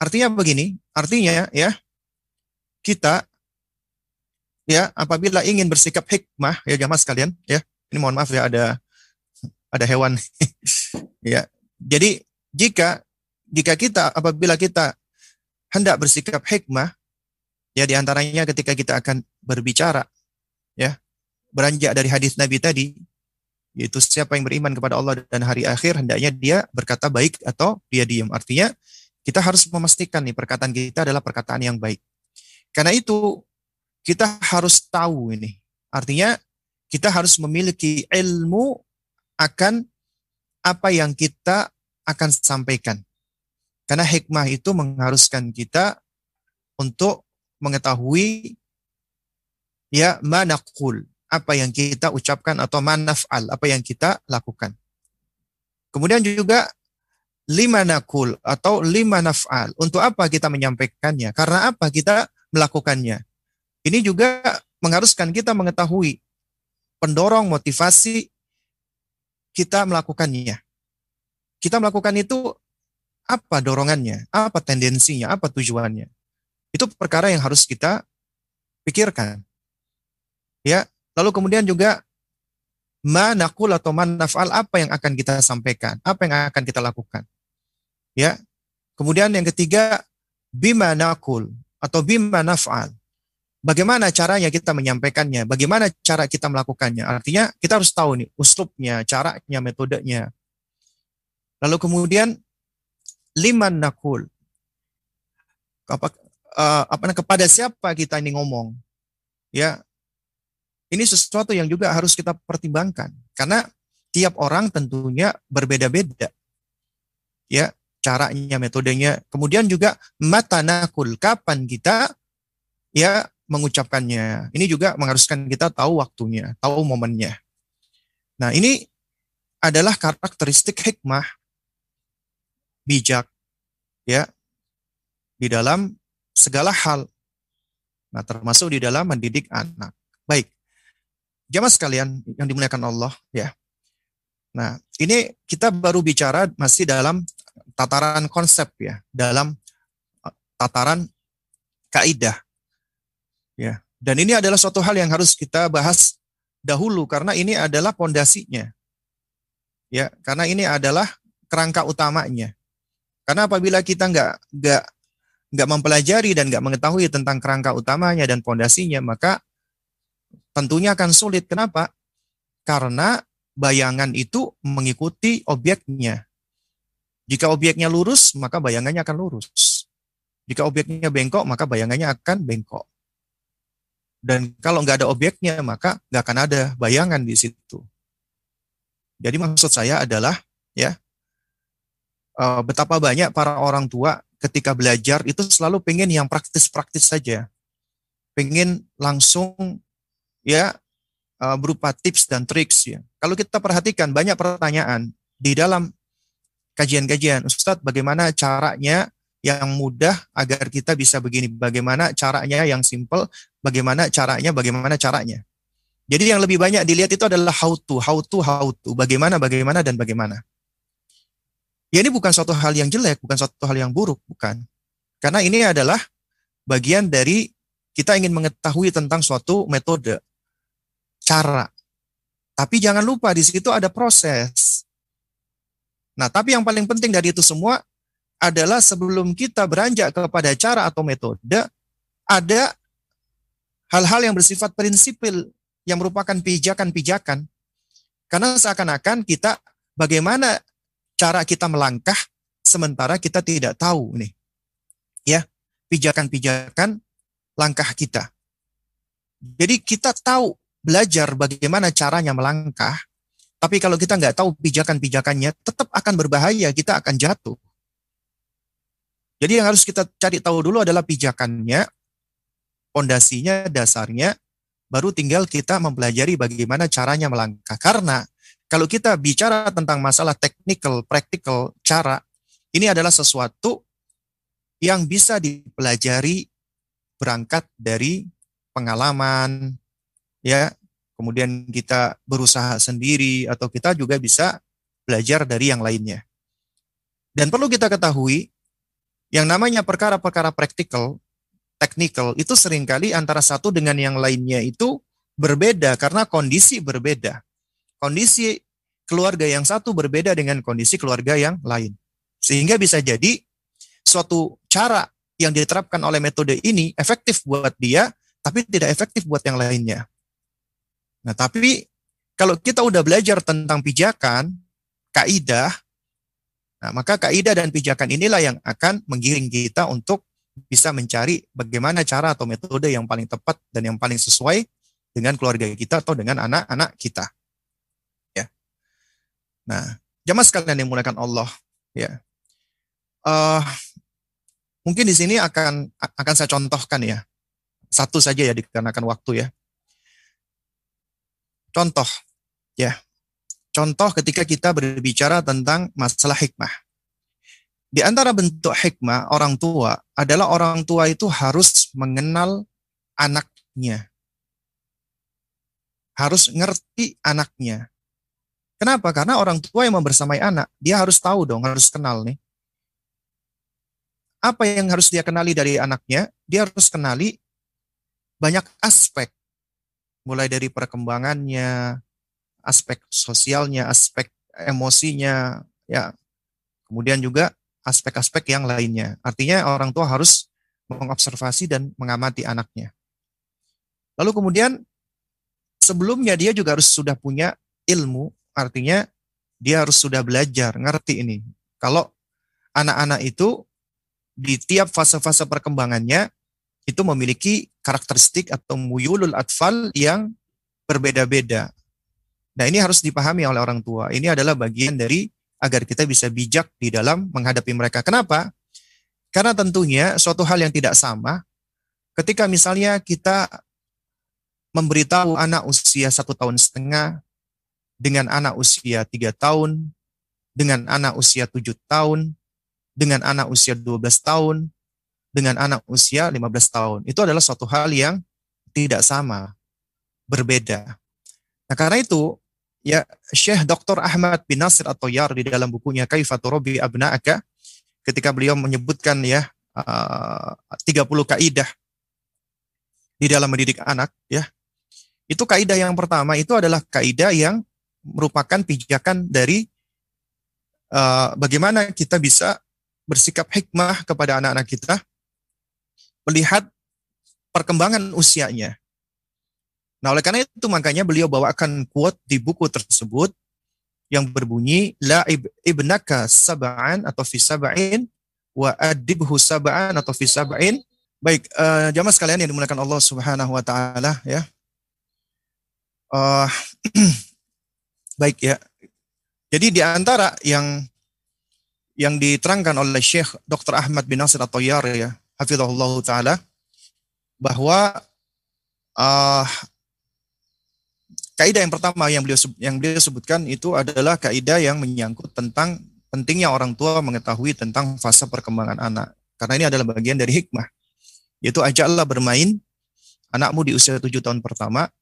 Artinya begini, artinya ya kita ya apabila ingin bersikap hikmah ya jamaah sekalian ya ini mohon maaf ya ada ada hewan ya jadi jika jika kita apabila kita hendak bersikap hikmah ya di antaranya ketika kita akan berbicara ya beranjak dari hadis Nabi tadi yaitu siapa yang beriman kepada Allah dan hari akhir hendaknya dia berkata baik atau dia diam artinya kita harus memastikan nih perkataan kita adalah perkataan yang baik karena itu kita harus tahu ini. Artinya kita harus memiliki ilmu akan apa yang kita akan sampaikan. Karena hikmah itu mengharuskan kita untuk mengetahui ya manakul, apa yang kita ucapkan atau manaf'al, apa yang kita lakukan. Kemudian juga lima nakul atau lima naf'al. Untuk apa kita menyampaikannya? Karena apa kita melakukannya? Ini juga mengharuskan kita mengetahui pendorong motivasi kita melakukannya. Kita melakukan itu apa dorongannya, apa tendensinya, apa tujuannya. Itu perkara yang harus kita pikirkan. Ya, lalu kemudian juga manakul atau manafal apa yang akan kita sampaikan, apa yang akan kita lakukan. Ya. Kemudian yang ketiga bima nakul atau bima naf'al bagaimana caranya kita menyampaikannya, bagaimana cara kita melakukannya. Artinya kita harus tahu nih uslubnya, caranya, metodenya. Lalu kemudian liman nakul. Apa, uh, apa kepada siapa kita ini ngomong? Ya, ini sesuatu yang juga harus kita pertimbangkan karena tiap orang tentunya berbeda-beda. Ya, caranya, metodenya. Kemudian juga mata nakul, kapan kita ya mengucapkannya. Ini juga mengharuskan kita tahu waktunya, tahu momennya. Nah, ini adalah karakteristik hikmah bijak ya di dalam segala hal. Nah, termasuk di dalam mendidik anak. Baik. Jamaah sekalian yang dimuliakan Allah ya. Nah, ini kita baru bicara masih dalam tataran konsep ya, dalam uh, tataran kaidah. Ya. Dan ini adalah suatu hal yang harus kita bahas dahulu karena ini adalah pondasinya. Ya, karena ini adalah kerangka utamanya. Karena apabila kita nggak nggak nggak mempelajari dan nggak mengetahui tentang kerangka utamanya dan pondasinya, maka tentunya akan sulit. Kenapa? Karena bayangan itu mengikuti objeknya. Jika objeknya lurus, maka bayangannya akan lurus. Jika objeknya bengkok, maka bayangannya akan bengkok. Dan kalau nggak ada objeknya, maka nggak akan ada bayangan di situ. Jadi maksud saya adalah ya eh, betapa banyak para orang tua ketika belajar itu selalu pengen yang praktis-praktis saja, pengen langsung ya eh, berupa tips dan triks ya. Kalau kita perhatikan banyak pertanyaan di dalam kajian-kajian, Ustadz bagaimana caranya yang mudah agar kita bisa begini. Bagaimana caranya yang simple, bagaimana caranya, bagaimana caranya. Jadi yang lebih banyak dilihat itu adalah how to, how to, how to. Bagaimana, bagaimana, dan bagaimana. Ya ini bukan suatu hal yang jelek, bukan suatu hal yang buruk, bukan. Karena ini adalah bagian dari kita ingin mengetahui tentang suatu metode, cara. Tapi jangan lupa di situ ada proses. Nah, tapi yang paling penting dari itu semua adalah sebelum kita beranjak kepada cara atau metode, ada hal-hal yang bersifat prinsipil yang merupakan pijakan-pijakan. Karena seakan-akan kita bagaimana cara kita melangkah sementara kita tidak tahu nih. Ya, pijakan-pijakan langkah kita. Jadi kita tahu belajar bagaimana caranya melangkah, tapi kalau kita nggak tahu pijakan-pijakannya, tetap akan berbahaya, kita akan jatuh. Jadi yang harus kita cari tahu dulu adalah pijakannya, pondasinya, dasarnya, baru tinggal kita mempelajari bagaimana caranya melangkah. Karena kalau kita bicara tentang masalah technical, practical, cara, ini adalah sesuatu yang bisa dipelajari berangkat dari pengalaman, ya, kemudian kita berusaha sendiri atau kita juga bisa belajar dari yang lainnya. Dan perlu kita ketahui, yang namanya perkara-perkara praktikal, teknikal, itu sering kali antara satu dengan yang lainnya itu berbeda karena kondisi berbeda. Kondisi keluarga yang satu berbeda dengan kondisi keluarga yang lain. Sehingga bisa jadi suatu cara yang diterapkan oleh metode ini efektif buat dia, tapi tidak efektif buat yang lainnya. Nah, tapi kalau kita udah belajar tentang pijakan, kaidah, nah maka kaidah dan pijakan inilah yang akan menggiring kita untuk bisa mencari bagaimana cara atau metode yang paling tepat dan yang paling sesuai dengan keluarga kita atau dengan anak-anak kita. Ya. Nah, jamaah sekalian yang menggunakan Allah, ya. Uh, mungkin di sini akan akan saya contohkan ya. Satu saja ya dikarenakan waktu ya. Contoh, ya. Contoh ketika kita berbicara tentang masalah hikmah. Di antara bentuk hikmah orang tua adalah orang tua itu harus mengenal anaknya harus ngerti anaknya. Kenapa? Karena orang tua yang membersamai anak, dia harus tahu dong, harus kenal nih. Apa yang harus dia kenali dari anaknya? Dia harus kenali banyak aspek. Mulai dari perkembangannya, aspek sosialnya, aspek emosinya, ya. Kemudian juga aspek-aspek yang lainnya. Artinya orang tua harus mengobservasi dan mengamati anaknya. Lalu kemudian sebelumnya dia juga harus sudah punya ilmu, artinya dia harus sudah belajar, ngerti ini. Kalau anak-anak itu di tiap fase-fase perkembangannya itu memiliki karakteristik atau muyulul atfal yang berbeda-beda. Nah ini harus dipahami oleh orang tua. Ini adalah bagian dari agar kita bisa bijak di dalam menghadapi mereka. Kenapa? Karena tentunya suatu hal yang tidak sama ketika misalnya kita memberitahu anak usia satu tahun setengah dengan anak usia tiga tahun, dengan anak usia tujuh tahun, dengan anak usia dua belas tahun, dengan anak usia lima belas tahun. Itu adalah suatu hal yang tidak sama, berbeda. Nah karena itu, ya Syekh Dr. Ahmad bin Nasir atau Yar di dalam bukunya Kaifatu Robi Abna'aka, ketika beliau menyebutkan ya uh, 30 kaidah di dalam mendidik anak ya itu kaidah yang pertama itu adalah kaidah yang merupakan pijakan dari uh, bagaimana kita bisa bersikap hikmah kepada anak-anak kita melihat perkembangan usianya. Nah, oleh karena itu makanya beliau bawakan quote di buku tersebut yang berbunyi la ibnaka sab'an atau fi sab'in wa adibhu sab'an atau fi sab'in. Baik, uh, jamaah sekalian yang dimulakan Allah Subhanahu wa taala ya. Uh, baik ya. Jadi di antara yang yang diterangkan oleh Syekh Dr. Ahmad bin Nasir atau Yar ya, hafizahullah taala bahwa uh, kaidah yang pertama yang beliau yang beliau sebutkan itu adalah kaidah yang menyangkut tentang pentingnya orang tua mengetahui tentang fase perkembangan anak. Karena ini adalah bagian dari hikmah. Yaitu ajaklah bermain anakmu di usia tujuh tahun pertama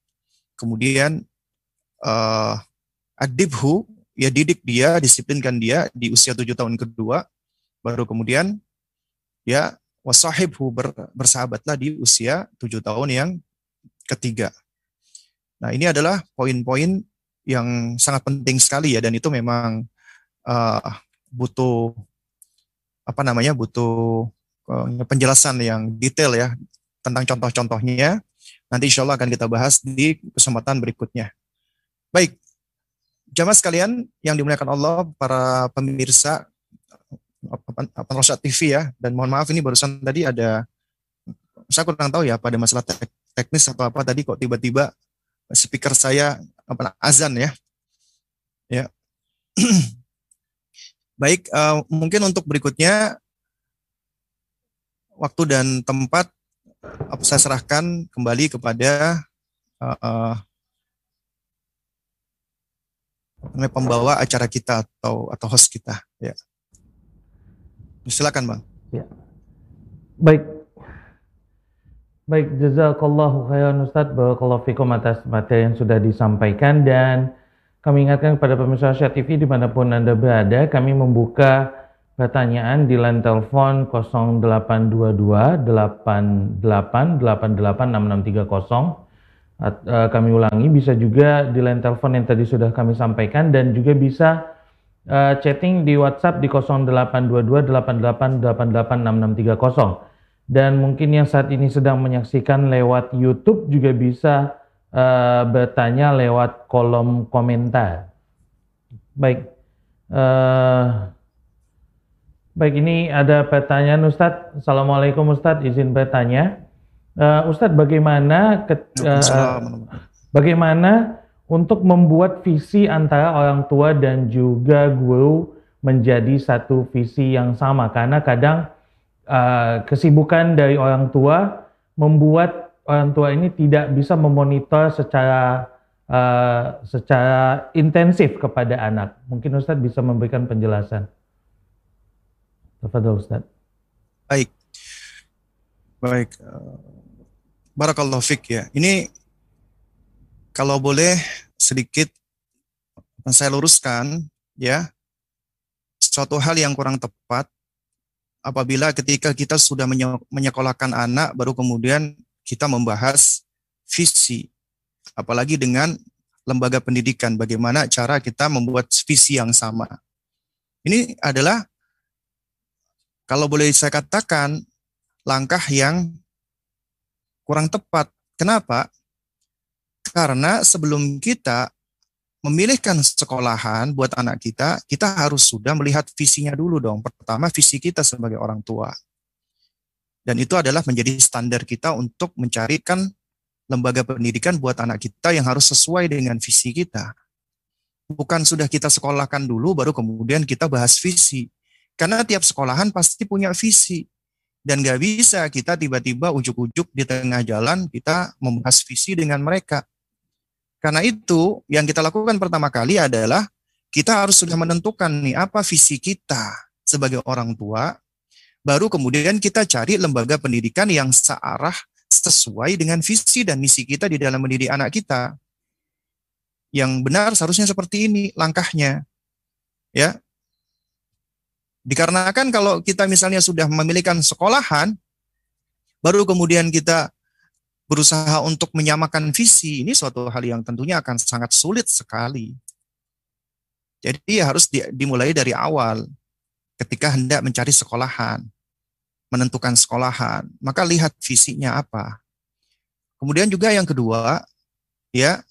kemudian uh, adibhu ya didik dia, disiplinkan dia di usia tujuh tahun kedua, baru kemudian ya wasahibhu ber, bersahabatlah di usia tujuh tahun yang ketiga. Nah ini adalah poin-poin yang sangat penting sekali ya dan itu memang uh, butuh apa namanya butuh uh, penjelasan yang detail ya tentang contoh-contohnya Nanti insya Allah akan kita bahas di kesempatan berikutnya. Baik, jamaah sekalian yang dimuliakan Allah, para pemirsa Rosat TV ya, dan mohon maaf ini barusan tadi ada, saya kurang tahu ya pada masalah tek teknis atau apa tadi kok tiba-tiba speaker saya apa azan ya, ya. Baik, uh, mungkin untuk berikutnya waktu dan tempat saya serahkan kembali kepada uh, pembawa acara kita atau atau host kita ya. Silakan Bang. Ya. Baik. Baik, jazakallahu khairan Ustaz. Barakallahu fikum atas materi yang sudah disampaikan dan kami ingatkan kepada pemirsa Asia TV di mana pun Anda berada, kami membuka pertanyaan di line telepon 0822 88 6630 Uh, kami ulangi bisa juga di line telepon yang tadi sudah kami sampaikan dan juga bisa uh, chatting di WhatsApp di 0822 dan mungkin yang saat ini sedang menyaksikan lewat YouTube juga bisa uh, bertanya lewat kolom komentar. Baik. Uh, baik ini ada pertanyaan Ustadz. Assalamualaikum Ustadz, izin bertanya. Uh, Ustadz, bagaimana ke, uh, bagaimana untuk membuat visi antara orang tua dan juga guru menjadi satu visi yang sama? Karena kadang uh, kesibukan dari orang tua membuat orang tua ini tidak bisa memonitor secara uh, secara intensif kepada anak. Mungkin Ustadz bisa memberikan penjelasan. Tafadhol Ustadz. Baik. Baik. Barakallahu fik ya. Ini kalau boleh sedikit saya luruskan ya. Suatu hal yang kurang tepat apabila ketika kita sudah menyekolahkan anak baru kemudian kita membahas visi apalagi dengan lembaga pendidikan bagaimana cara kita membuat visi yang sama. Ini adalah kalau boleh saya katakan langkah yang kurang tepat. Kenapa? Karena sebelum kita memilihkan sekolahan buat anak kita, kita harus sudah melihat visinya dulu dong. Pertama, visi kita sebagai orang tua. Dan itu adalah menjadi standar kita untuk mencarikan lembaga pendidikan buat anak kita yang harus sesuai dengan visi kita. Bukan sudah kita sekolahkan dulu, baru kemudian kita bahas visi. Karena tiap sekolahan pasti punya visi. Dan gak bisa kita tiba-tiba ujuk-ujuk di tengah jalan kita membahas visi dengan mereka. Karena itu yang kita lakukan pertama kali adalah kita harus sudah menentukan nih apa visi kita sebagai orang tua. Baru kemudian kita cari lembaga pendidikan yang searah sesuai dengan visi dan misi kita di dalam mendidik anak kita. Yang benar seharusnya seperti ini langkahnya. Ya, Dikarenakan kalau kita misalnya sudah memilihkan sekolahan, baru kemudian kita berusaha untuk menyamakan visi, ini suatu hal yang tentunya akan sangat sulit sekali. Jadi harus dimulai dari awal ketika hendak mencari sekolahan, menentukan sekolahan, maka lihat visinya apa. Kemudian juga yang kedua, ya,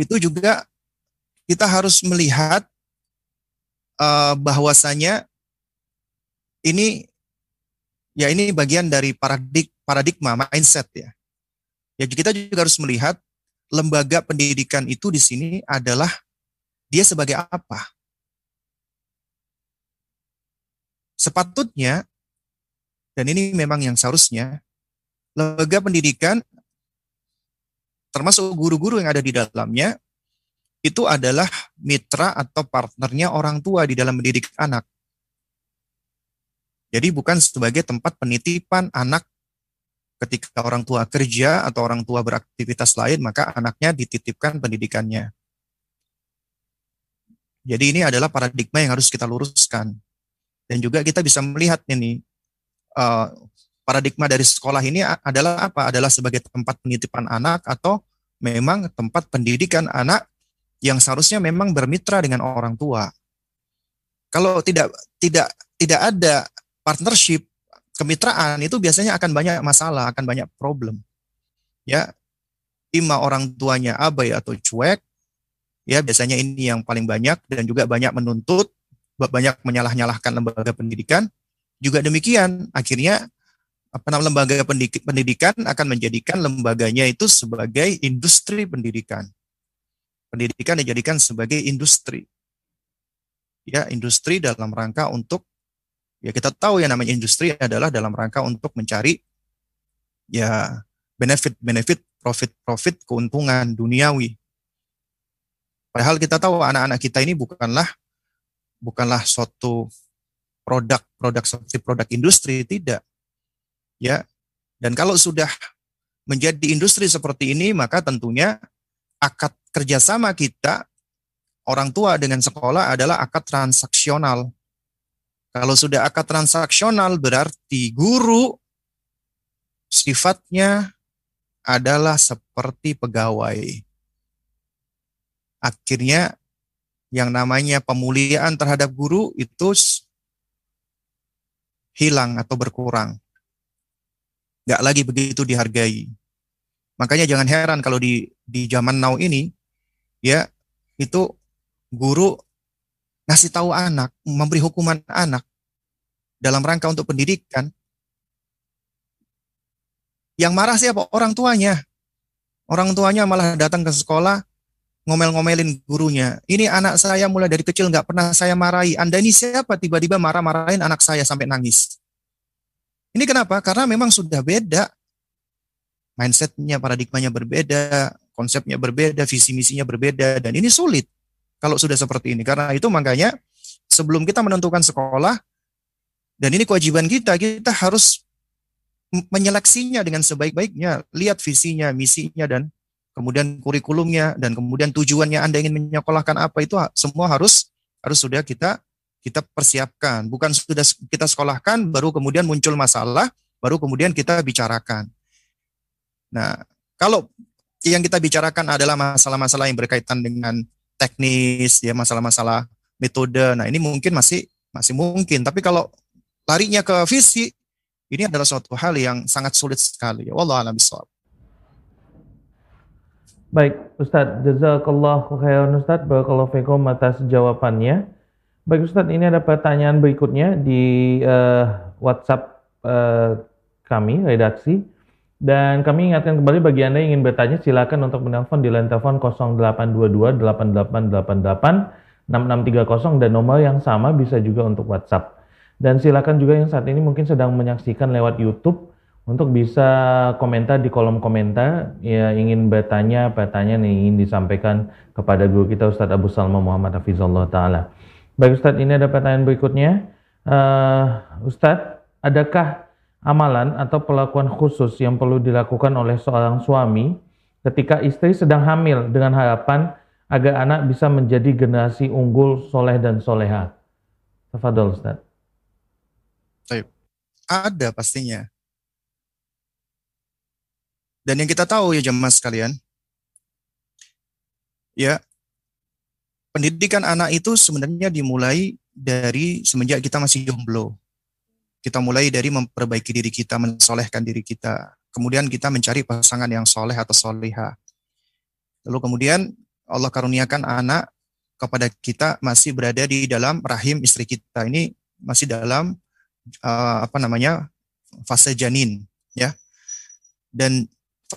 itu juga kita harus melihat uh, bahwasanya ini ya ini bagian dari paradig, paradigma mindset ya. Ya kita juga harus melihat lembaga pendidikan itu di sini adalah dia sebagai apa? Sepatutnya dan ini memang yang seharusnya lembaga pendidikan termasuk guru-guru yang ada di dalamnya itu adalah mitra atau partnernya orang tua di dalam mendidik anak. Jadi bukan sebagai tempat penitipan anak ketika orang tua kerja atau orang tua beraktivitas lain, maka anaknya dititipkan pendidikannya. Jadi ini adalah paradigma yang harus kita luruskan. Dan juga kita bisa melihat ini, uh, paradigma dari sekolah ini adalah apa? Adalah sebagai tempat penitipan anak atau memang tempat pendidikan anak yang seharusnya memang bermitra dengan orang tua. Kalau tidak tidak tidak ada partnership, kemitraan itu biasanya akan banyak masalah, akan banyak problem. Ya, ima orang tuanya abai atau cuek, ya biasanya ini yang paling banyak dan juga banyak menuntut, banyak menyalah-nyalahkan lembaga pendidikan. Juga demikian, akhirnya apa namanya lembaga pendidikan akan menjadikan lembaganya itu sebagai industri pendidikan pendidikan dijadikan sebagai industri. Ya, industri dalam rangka untuk ya kita tahu yang namanya industri adalah dalam rangka untuk mencari ya benefit-benefit, profit-profit keuntungan duniawi. Padahal kita tahu anak-anak kita ini bukanlah bukanlah suatu produk-produk seperti produk industri, tidak. Ya. Dan kalau sudah menjadi industri seperti ini, maka tentunya akad kerjasama kita orang tua dengan sekolah adalah akad transaksional. Kalau sudah akad transaksional berarti guru sifatnya adalah seperti pegawai. Akhirnya yang namanya pemuliaan terhadap guru itu hilang atau berkurang. Gak lagi begitu dihargai. Makanya jangan heran kalau di di zaman now ini ya itu guru ngasih tahu anak, memberi hukuman anak dalam rangka untuk pendidikan. Yang marah siapa? Orang tuanya. Orang tuanya malah datang ke sekolah ngomel-ngomelin gurunya. Ini anak saya mulai dari kecil nggak pernah saya marahi. Anda ini siapa tiba-tiba marah-marahin anak saya sampai nangis. Ini kenapa? Karena memang sudah beda. Mindsetnya, paradigmanya berbeda, konsepnya berbeda, visi misinya berbeda, dan ini sulit kalau sudah seperti ini. Karena itu makanya sebelum kita menentukan sekolah, dan ini kewajiban kita, kita harus menyeleksinya dengan sebaik-baiknya. Lihat visinya, misinya, dan kemudian kurikulumnya dan kemudian tujuannya Anda ingin menyekolahkan apa itu semua harus harus sudah kita kita persiapkan. Bukan sudah kita sekolahkan baru kemudian muncul masalah, baru kemudian kita bicarakan. Nah, kalau yang kita bicarakan adalah masalah-masalah yang berkaitan dengan teknis, ya masalah-masalah metode. Nah, ini mungkin masih masih mungkin. Tapi kalau larinya ke visi, ini adalah suatu hal yang sangat sulit sekali. Wallahu a'lam bishawab. Baik, Ustadz, jazakallah khairan Ustadz, barakallahu fikum atas jawabannya. Baik Ustadz, ini ada pertanyaan berikutnya di uh, WhatsApp uh, kami, redaksi. Dan kami ingatkan kembali bagi Anda yang ingin bertanya, silakan untuk menelpon di line telepon 0822 8888 6630 dan nomor yang sama bisa juga untuk WhatsApp. Dan silakan juga yang saat ini mungkin sedang menyaksikan lewat YouTube untuk bisa komentar di kolom komentar ya ingin bertanya pertanyaan yang ingin disampaikan kepada guru kita Ustadz Abu Salma Muhammad Hafizullah Ta'ala. Baik Ustadz, ini ada pertanyaan berikutnya. Uh, Ustadz, adakah amalan atau perlakuan khusus yang perlu dilakukan oleh seorang suami ketika istri sedang hamil dengan harapan agar anak bisa menjadi generasi unggul, soleh dan soleha? Tafadol Ustadz. Ada pastinya dan yang kita tahu ya jemaah sekalian, ya pendidikan anak itu sebenarnya dimulai dari semenjak kita masih jomblo. Kita mulai dari memperbaiki diri kita, mensolehkan diri kita. Kemudian kita mencari pasangan yang soleh atau soleha. Lalu kemudian Allah karuniakan anak kepada kita masih berada di dalam rahim istri kita. Ini masih dalam uh, apa namanya fase janin, ya. Dan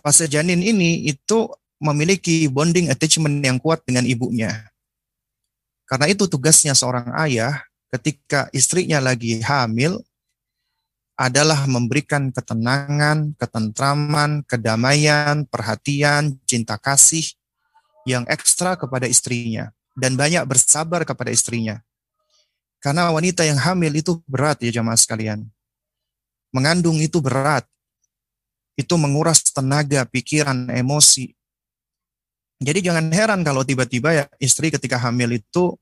fase janin ini itu memiliki bonding attachment yang kuat dengan ibunya. Karena itu tugasnya seorang ayah ketika istrinya lagi hamil adalah memberikan ketenangan, ketentraman, kedamaian, perhatian, cinta kasih yang ekstra kepada istrinya dan banyak bersabar kepada istrinya. Karena wanita yang hamil itu berat ya jamaah sekalian. Mengandung itu berat itu menguras tenaga, pikiran, emosi. Jadi jangan heran kalau tiba-tiba ya istri ketika hamil itu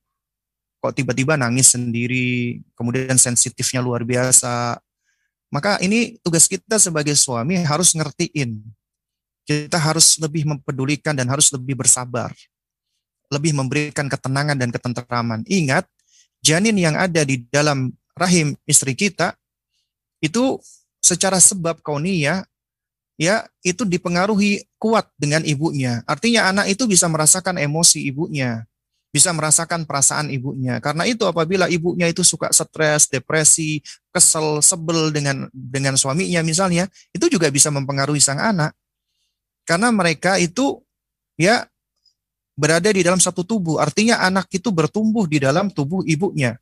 kok tiba-tiba nangis sendiri, kemudian sensitifnya luar biasa. Maka ini tugas kita sebagai suami harus ngertiin. Kita harus lebih mempedulikan dan harus lebih bersabar. Lebih memberikan ketenangan dan ketenteraman. Ingat, janin yang ada di dalam rahim istri kita itu secara sebab kauniyah ya itu dipengaruhi kuat dengan ibunya. Artinya anak itu bisa merasakan emosi ibunya, bisa merasakan perasaan ibunya. Karena itu apabila ibunya itu suka stres, depresi, kesel, sebel dengan dengan suaminya misalnya, itu juga bisa mempengaruhi sang anak. Karena mereka itu ya berada di dalam satu tubuh. Artinya anak itu bertumbuh di dalam tubuh ibunya.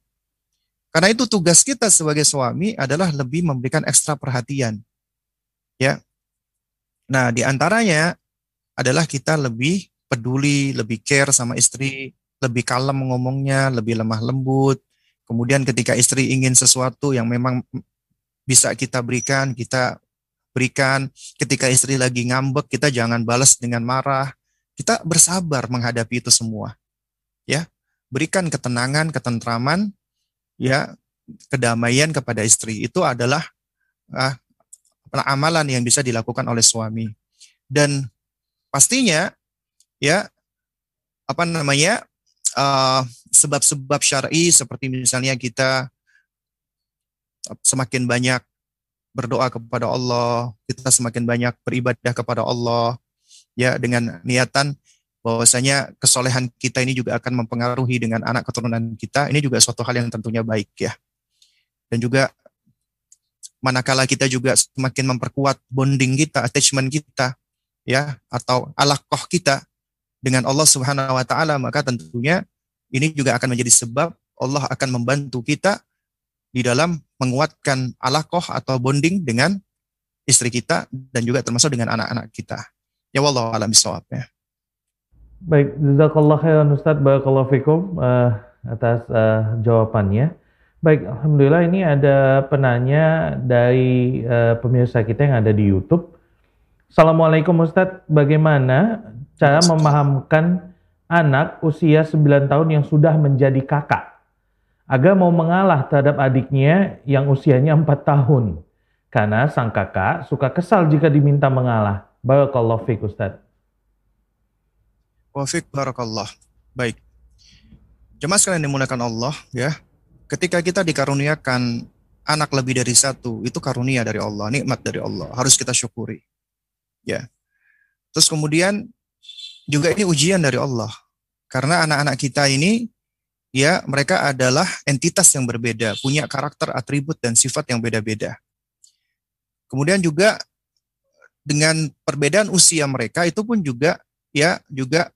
Karena itu tugas kita sebagai suami adalah lebih memberikan ekstra perhatian. Ya, Nah, di antaranya adalah kita lebih peduli, lebih care sama istri, lebih kalem ngomongnya, lebih lemah lembut. Kemudian ketika istri ingin sesuatu yang memang bisa kita berikan, kita berikan. Ketika istri lagi ngambek, kita jangan balas dengan marah. Kita bersabar menghadapi itu semua. Ya, berikan ketenangan, ketentraman, ya, kedamaian kepada istri. Itu adalah ah, amalan yang bisa dilakukan oleh suami. Dan pastinya ya apa namanya uh, sebab-sebab syar'i seperti misalnya kita semakin banyak berdoa kepada Allah, kita semakin banyak beribadah kepada Allah ya dengan niatan bahwasanya kesolehan kita ini juga akan mempengaruhi dengan anak keturunan kita. Ini juga suatu hal yang tentunya baik ya. Dan juga manakala kita juga semakin memperkuat bonding kita, attachment kita ya atau alakoh kita dengan Allah Subhanahu wa taala maka tentunya ini juga akan menjadi sebab Allah akan membantu kita di dalam menguatkan alakoh atau bonding dengan istri kita dan juga termasuk dengan anak-anak kita. Ya Allah alam bisawab ya. Baik, jazakallah khairan Ustaz, barakallahu fikum uh, atas uh, jawabannya. Baik, alhamdulillah ini ada penanya dari uh, pemirsa kita yang ada di YouTube. Assalamualaikum Ustadz, bagaimana cara memahamkan anak usia 9 tahun yang sudah menjadi kakak agar mau mengalah terhadap adiknya yang usianya 4 tahun karena sang kakak suka kesal jika diminta mengalah. Barakallah fiqh Ustaz. Wafik barakallah. Baik. Jemaah sekalian dimulakan Allah ya. Ketika kita dikaruniakan anak lebih dari satu, itu karunia dari Allah, nikmat dari Allah. Harus kita syukuri. Ya. Terus kemudian juga ini ujian dari Allah. Karena anak-anak kita ini ya mereka adalah entitas yang berbeda, punya karakter, atribut dan sifat yang beda-beda. Kemudian juga dengan perbedaan usia mereka itu pun juga ya juga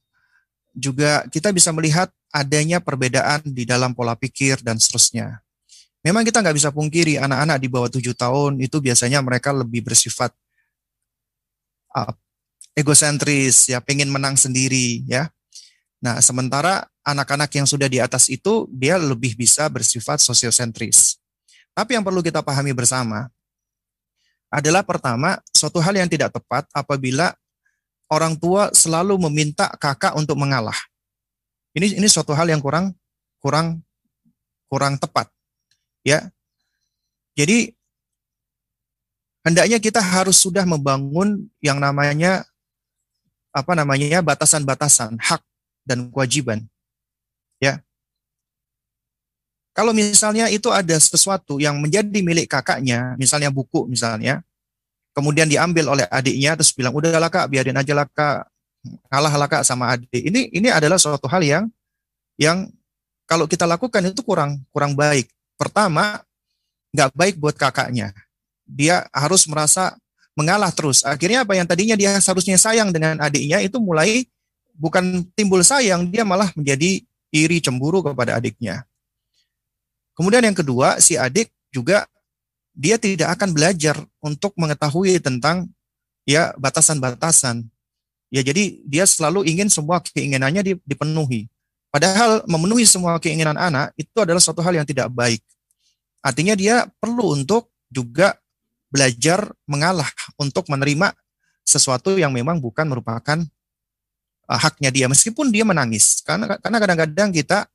juga kita bisa melihat adanya perbedaan di dalam pola pikir dan seterusnya. Memang kita nggak bisa pungkiri anak-anak di bawah tujuh tahun itu biasanya mereka lebih bersifat egosentris, ya pengen menang sendiri, ya. Nah, sementara anak-anak yang sudah di atas itu dia lebih bisa bersifat sosiosentris. Tapi yang perlu kita pahami bersama adalah pertama, suatu hal yang tidak tepat apabila orang tua selalu meminta kakak untuk mengalah. Ini ini suatu hal yang kurang kurang kurang tepat. Ya. Jadi hendaknya kita harus sudah membangun yang namanya apa namanya batasan-batasan hak dan kewajiban. Ya. Kalau misalnya itu ada sesuatu yang menjadi milik kakaknya, misalnya buku misalnya, kemudian diambil oleh adiknya terus bilang udahlah kak biarin aja lah kak kalah lah kak sama adik. Ini ini adalah suatu hal yang yang kalau kita lakukan itu kurang kurang baik. Pertama, nggak baik buat kakaknya. Dia harus merasa mengalah terus. Akhirnya apa yang tadinya dia seharusnya sayang dengan adiknya itu mulai bukan timbul sayang, dia malah menjadi iri cemburu kepada adiknya. Kemudian yang kedua, si adik juga dia tidak akan belajar untuk mengetahui tentang ya batasan-batasan. Ya jadi dia selalu ingin semua keinginannya dipenuhi. Padahal memenuhi semua keinginan anak itu adalah suatu hal yang tidak baik. Artinya dia perlu untuk juga belajar mengalah untuk menerima sesuatu yang memang bukan merupakan uh, haknya dia. Meskipun dia menangis karena karena kadang-kadang kita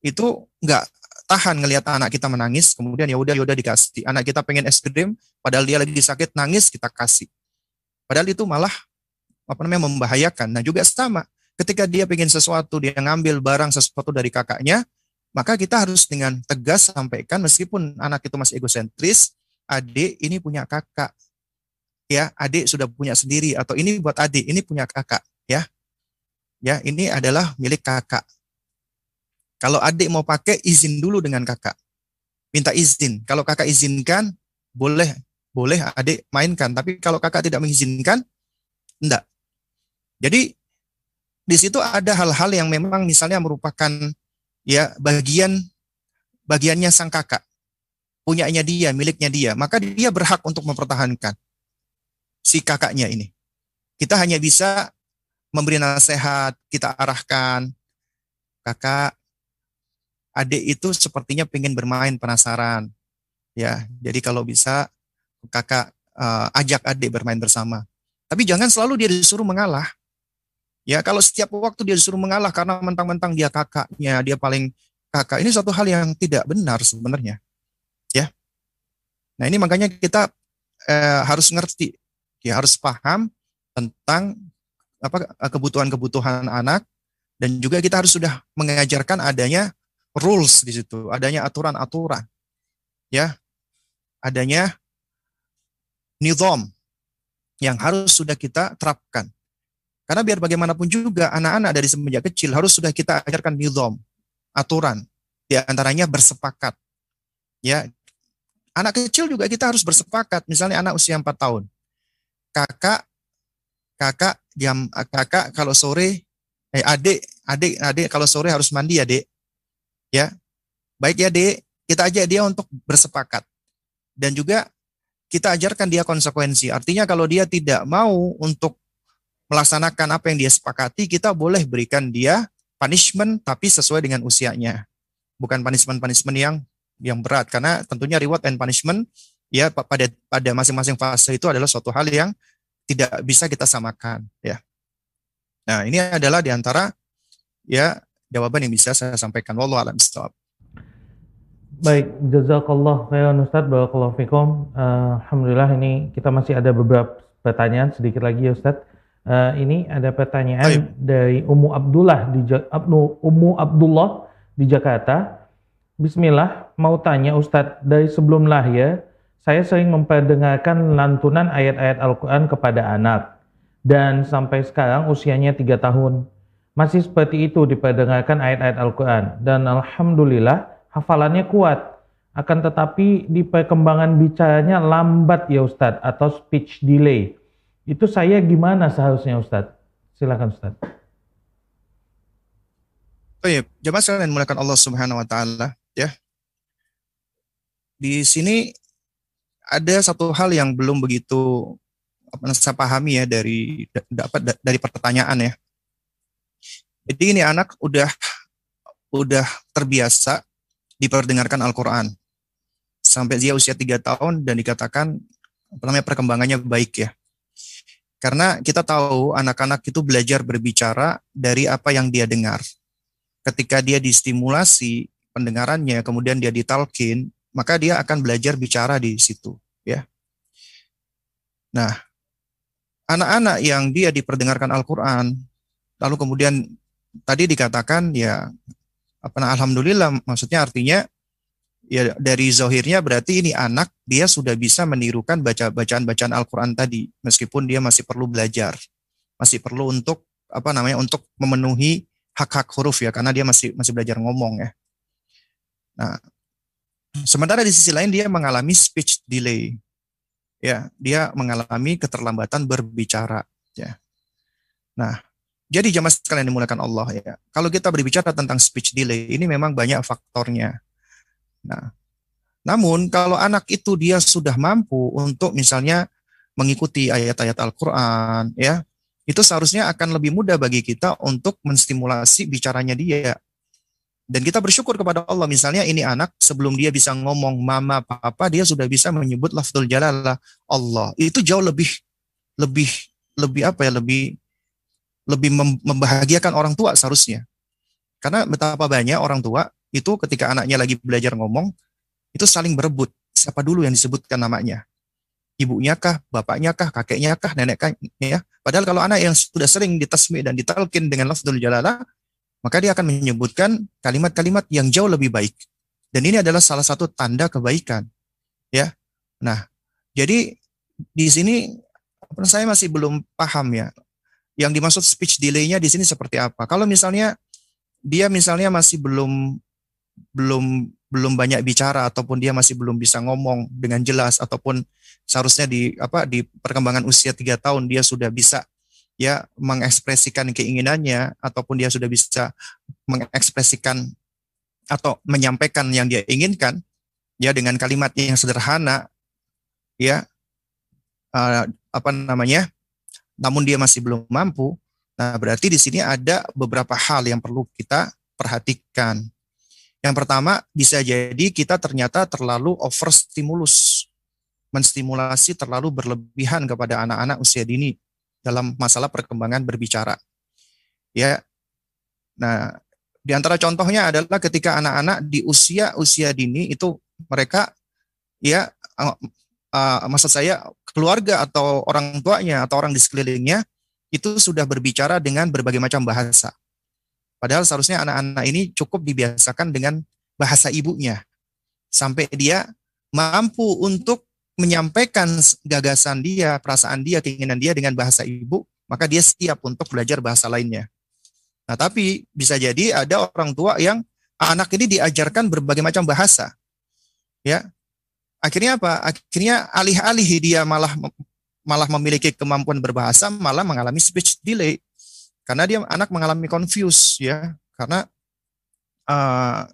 itu nggak tahan ngelihat anak kita menangis kemudian ya udah ya udah dikasih. Anak kita pengen es krim padahal dia lagi sakit nangis kita kasih. Padahal itu malah apa namanya membahayakan. Nah juga sama ketika dia pengen sesuatu dia ngambil barang sesuatu dari kakaknya maka kita harus dengan tegas sampaikan meskipun anak itu masih egosentris adik ini punya kakak. Ya, adik sudah punya sendiri atau ini buat adik, ini punya kakak, ya. Ya, ini adalah milik kakak. Kalau adik mau pakai izin dulu dengan kakak. Minta izin. Kalau kakak izinkan, boleh boleh adik mainkan, tapi kalau kakak tidak mengizinkan, enggak. Jadi di situ ada hal-hal yang memang misalnya merupakan ya bagian bagiannya sang kakak punyanya dia, miliknya dia, maka dia berhak untuk mempertahankan si kakaknya ini. Kita hanya bisa memberi nasihat, kita arahkan. Kakak, adik itu sepertinya pengen bermain penasaran. Ya, jadi kalau bisa kakak uh, ajak adik bermain bersama. Tapi jangan selalu dia disuruh mengalah. Ya, kalau setiap waktu dia disuruh mengalah karena mentang-mentang dia kakaknya, dia paling kakak. Ini suatu hal yang tidak benar sebenarnya. Ya. Nah, ini makanya kita eh, harus ngerti, ya harus paham tentang apa kebutuhan-kebutuhan anak dan juga kita harus sudah mengajarkan adanya rules di situ, adanya aturan-aturan. Ya. Adanya nizam yang harus sudah kita terapkan. Karena biar bagaimanapun juga anak-anak dari semenjak kecil harus sudah kita ajarkan nizam, aturan. Di antaranya bersepakat. Ya. Anak kecil juga kita harus bersepakat. Misalnya anak usia 4 tahun. Kakak kakak jam kakak kalau sore eh adik adik adik kalau sore harus mandi ya dek. Ya. Baik ya dek. Kita ajak dia untuk bersepakat. Dan juga kita ajarkan dia konsekuensi. Artinya kalau dia tidak mau untuk melaksanakan apa yang dia sepakati kita boleh berikan dia punishment tapi sesuai dengan usianya. Bukan punishment punishment yang yang berat karena tentunya reward and punishment ya pada pada masing-masing fase itu adalah suatu hal yang tidak bisa kita samakan ya. Nah, ini adalah di antara ya jawaban yang bisa saya sampaikan. Wallahu a'lam bishawab. Baik, jazakallah khairan Ustaz, barakallahu fikum. Uh, Alhamdulillah ini kita masih ada beberapa pertanyaan sedikit lagi ya Ustaz. Uh, ini ada pertanyaan Baik. dari Ummu Abdullah di Ummu Abdullah di Jakarta. Bismillah, mau tanya Ustadz, dari sebelum lahir, saya sering memperdengarkan lantunan ayat-ayat Al-Quran kepada anak. Dan sampai sekarang usianya tiga tahun. Masih seperti itu diperdengarkan ayat-ayat Al-Quran. Dan Alhamdulillah hafalannya kuat. Akan tetapi di perkembangan bicaranya lambat ya Ustadz atau speech delay. Itu saya gimana seharusnya Ustadz? Silakan Ustadz. Oh iya, jemaah sekalian mulakan Allah Subhanahu wa taala ya. Di sini ada satu hal yang belum begitu saya pahami ya dari dapat dari pertanyaan ya. Jadi ini anak udah udah terbiasa diperdengarkan Al-Quran sampai dia usia tiga tahun dan dikatakan apa namanya perkembangannya baik ya. Karena kita tahu anak-anak itu belajar berbicara dari apa yang dia dengar. Ketika dia distimulasi pendengarannya, kemudian dia ditalkin, maka dia akan belajar bicara di situ, ya. Nah, anak-anak yang dia diperdengarkan Al-Qur'an, lalu kemudian tadi dikatakan ya apa nah, alhamdulillah maksudnya artinya ya dari zohirnya berarti ini anak dia sudah bisa menirukan baca bacaan-bacaan Al-Qur'an tadi meskipun dia masih perlu belajar. Masih perlu untuk apa namanya untuk memenuhi hak-hak huruf ya karena dia masih masih belajar ngomong ya. Nah, Sementara di sisi lain dia mengalami speech delay. Ya, dia mengalami keterlambatan berbicara, ya. Nah, jadi jamaah sekalian dimulakan Allah ya. Kalau kita berbicara tentang speech delay, ini memang banyak faktornya. Nah, namun kalau anak itu dia sudah mampu untuk misalnya mengikuti ayat-ayat Al-Qur'an ya, itu seharusnya akan lebih mudah bagi kita untuk menstimulasi bicaranya dia dan kita bersyukur kepada Allah. Misalnya ini anak sebelum dia bisa ngomong mama papa dia sudah bisa menyebut lafzul jalalah Allah. Itu jauh lebih lebih lebih apa ya lebih lebih membahagiakan orang tua seharusnya. Karena betapa banyak orang tua itu ketika anaknya lagi belajar ngomong itu saling berebut siapa dulu yang disebutkan namanya. Ibunya kah, bapaknya kah, kakeknya kah, nenek kah, ya. Padahal kalau anak yang sudah sering ditasmi dan ditalkin dengan lafzul jalalah, maka dia akan menyebutkan kalimat-kalimat yang jauh lebih baik. Dan ini adalah salah satu tanda kebaikan. Ya. Nah, jadi di sini saya masih belum paham ya. Yang dimaksud speech delay-nya di sini seperti apa? Kalau misalnya dia misalnya masih belum belum belum banyak bicara ataupun dia masih belum bisa ngomong dengan jelas ataupun seharusnya di apa di perkembangan usia tiga tahun dia sudah bisa ya mengekspresikan keinginannya ataupun dia sudah bisa mengekspresikan atau menyampaikan yang dia inginkan ya dengan kalimat yang sederhana ya uh, apa namanya namun dia masih belum mampu Nah, berarti di sini ada beberapa hal yang perlu kita perhatikan. Yang pertama, bisa jadi kita ternyata terlalu overstimulus, menstimulasi terlalu berlebihan kepada anak-anak usia dini dalam masalah perkembangan berbicara. Ya. Nah, di antara contohnya adalah ketika anak-anak di usia usia dini itu mereka ya uh, maksud saya keluarga atau orang tuanya atau orang di sekelilingnya itu sudah berbicara dengan berbagai macam bahasa. Padahal seharusnya anak-anak ini cukup dibiasakan dengan bahasa ibunya. Sampai dia mampu untuk menyampaikan gagasan dia, perasaan dia, keinginan dia dengan bahasa ibu, maka dia siap untuk belajar bahasa lainnya. Nah, tapi bisa jadi ada orang tua yang anak ini diajarkan berbagai macam bahasa. Ya. Akhirnya apa? Akhirnya alih-alih dia malah malah memiliki kemampuan berbahasa malah mengalami speech delay karena dia anak mengalami confuse ya karena uh,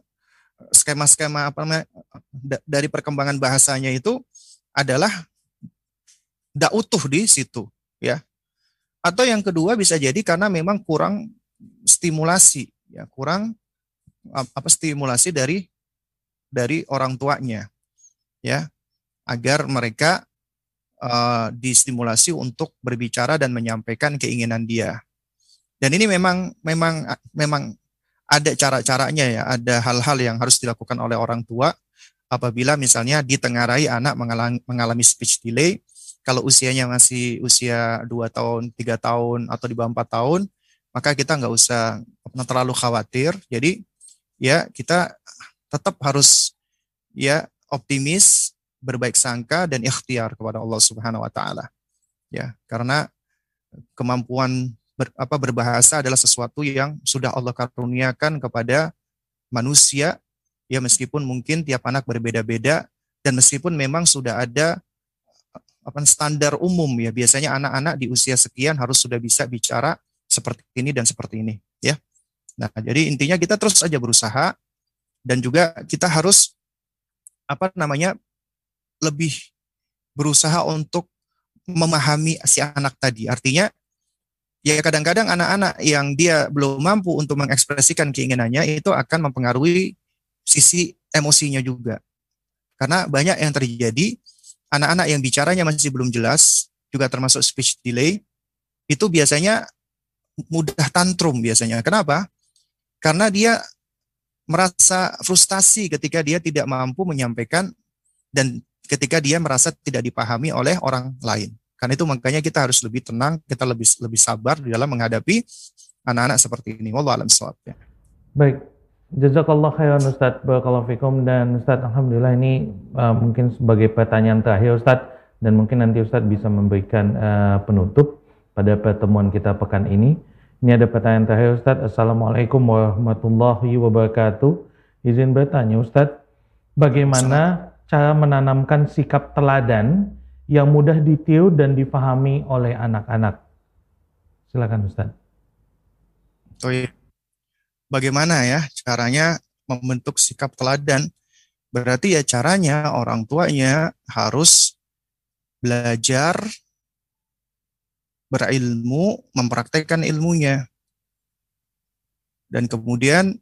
skema-skema apa namanya dari perkembangan bahasanya itu adalah tidak utuh di situ ya atau yang kedua bisa jadi karena memang kurang stimulasi ya kurang apa stimulasi dari dari orang tuanya ya agar mereka uh, distimulasi untuk berbicara dan menyampaikan keinginan dia. Dan ini memang memang memang ada cara-caranya ya, ada hal-hal yang harus dilakukan oleh orang tua apabila misalnya ditengarai anak mengalami, speech delay, kalau usianya masih usia 2 tahun, tiga tahun, atau di bawah 4 tahun, maka kita nggak usah terlalu khawatir. Jadi ya kita tetap harus ya optimis berbaik sangka dan ikhtiar kepada Allah Subhanahu wa taala. Ya, karena kemampuan ber, apa berbahasa adalah sesuatu yang sudah Allah karuniakan kepada manusia ya meskipun mungkin tiap anak berbeda-beda dan meskipun memang sudah ada apa standar umum ya biasanya anak-anak di usia sekian harus sudah bisa bicara seperti ini dan seperti ini ya. Nah, jadi intinya kita terus saja berusaha dan juga kita harus apa namanya lebih berusaha untuk memahami si anak tadi. Artinya ya kadang-kadang anak-anak yang dia belum mampu untuk mengekspresikan keinginannya itu akan mempengaruhi sisi emosinya juga. Karena banyak yang terjadi anak-anak yang bicaranya masih belum jelas, juga termasuk speech delay, itu biasanya mudah tantrum biasanya. Kenapa? Karena dia merasa frustasi ketika dia tidak mampu menyampaikan dan ketika dia merasa tidak dipahami oleh orang lain. Karena itu makanya kita harus lebih tenang, kita lebih lebih sabar di dalam menghadapi anak-anak seperti ini. Wallahu alam ya. Baik. Jazakallah khairan Ustaz Barakallahu fikum dan Ustaz Alhamdulillah ini uh, mungkin sebagai pertanyaan terakhir Ustaz dan mungkin nanti Ustaz bisa memberikan uh, penutup pada pertemuan kita pekan ini. Ini ada pertanyaan terakhir Ustaz. Assalamualaikum warahmatullahi wabarakatuh. Izin bertanya Ustaz, bagaimana cara menanamkan sikap teladan yang mudah ditiru dan difahami oleh anak-anak. Silakan Ustaz. Oh iya. Bagaimana ya caranya membentuk sikap teladan? Berarti ya caranya orang tuanya harus belajar berilmu, mempraktekkan ilmunya. Dan kemudian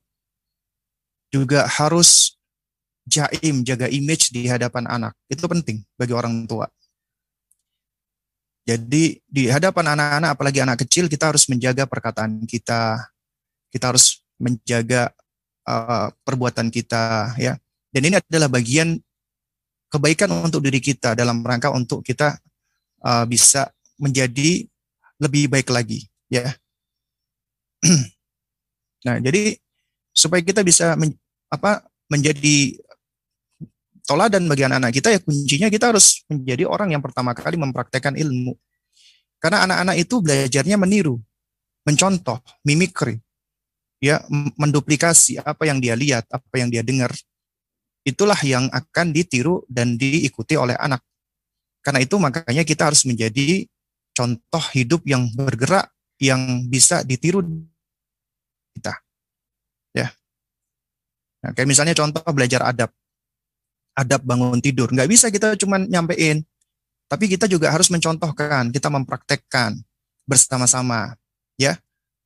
juga harus jaim, jaga image di hadapan anak. Itu penting bagi orang tua. Jadi di hadapan anak-anak, apalagi anak kecil, kita harus menjaga perkataan kita. Kita harus menjaga uh, perbuatan kita, ya. Dan ini adalah bagian kebaikan untuk diri kita dalam rangka untuk kita uh, bisa menjadi lebih baik lagi, ya. nah, jadi supaya kita bisa men, apa menjadi toladan bagi anak-anak kita ya kuncinya kita harus menjadi orang yang pertama kali mempraktekkan ilmu. Karena anak-anak itu belajarnya meniru, mencontoh, mimikri, ya, menduplikasi apa yang dia lihat, apa yang dia dengar. Itulah yang akan ditiru dan diikuti oleh anak. Karena itu makanya kita harus menjadi contoh hidup yang bergerak yang bisa ditiru kita. Ya. Nah, kayak misalnya contoh belajar adab adab bangun tidur. Nggak bisa kita cuma nyampein. Tapi kita juga harus mencontohkan, kita mempraktekkan bersama-sama.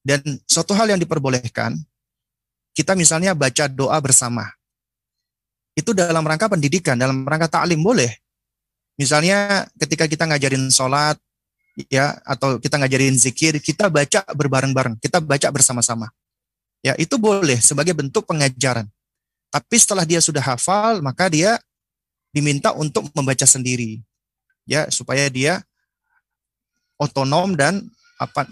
Dan suatu hal yang diperbolehkan, kita misalnya baca doa bersama. Itu dalam rangka pendidikan, dalam rangka taklim boleh. Misalnya ketika kita ngajarin sholat, ya atau kita ngajarin zikir, kita baca berbareng-bareng, kita baca bersama-sama. Ya, itu boleh sebagai bentuk pengajaran. Tapi setelah dia sudah hafal, maka dia diminta untuk membaca sendiri. Ya, supaya dia otonom dan apa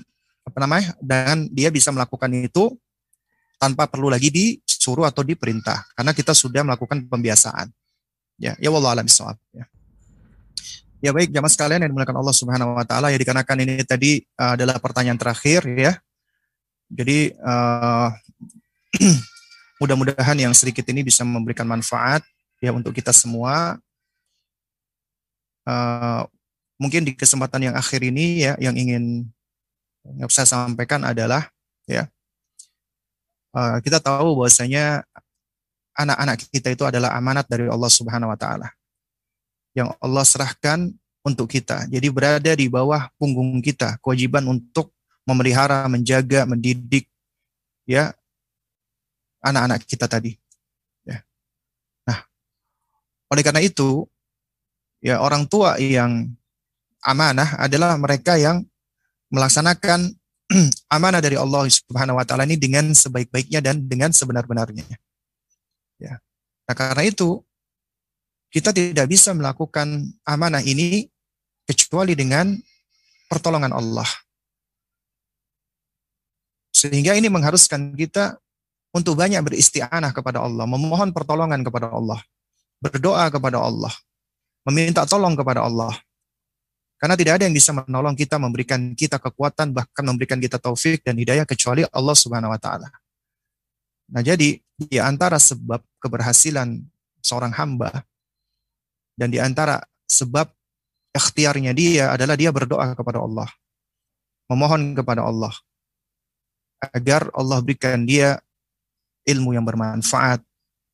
apa namanya? dan dia bisa melakukan itu tanpa perlu lagi disuruh atau diperintah karena kita sudah melakukan pembiasaan. Ya, ya wallah alam ya. Ya baik jamaah sekalian yang dimuliakan Allah Subhanahu wa taala ya dikarenakan ini tadi uh, adalah pertanyaan terakhir ya. Jadi uh, mudah-mudahan yang sedikit ini bisa memberikan manfaat ya untuk kita semua. Uh, mungkin di kesempatan yang akhir ini ya yang ingin yang saya sampaikan adalah ya uh, kita tahu bahwasanya anak-anak kita itu adalah amanat dari Allah Subhanahu wa taala yang Allah serahkan untuk kita. Jadi berada di bawah punggung kita, kewajiban untuk memelihara, menjaga, mendidik ya anak-anak kita tadi. Ya. Nah, oleh karena itu ya orang tua yang amanah adalah mereka yang melaksanakan amanah dari Allah Subhanahu wa taala ini dengan sebaik-baiknya dan dengan sebenar-benarnya. Ya. Nah, karena itu kita tidak bisa melakukan amanah ini kecuali dengan pertolongan Allah. Sehingga ini mengharuskan kita untuk banyak beristianah kepada Allah, memohon pertolongan kepada Allah, berdoa kepada Allah, meminta tolong kepada Allah. Karena tidak ada yang bisa menolong kita, memberikan kita kekuatan, bahkan memberikan kita taufik dan hidayah kecuali Allah Subhanahu wa taala. Nah, jadi di antara sebab keberhasilan seorang hamba dan di antara sebab ikhtiarnya dia adalah dia berdoa kepada Allah. Memohon kepada Allah. Agar Allah berikan dia ilmu yang bermanfaat.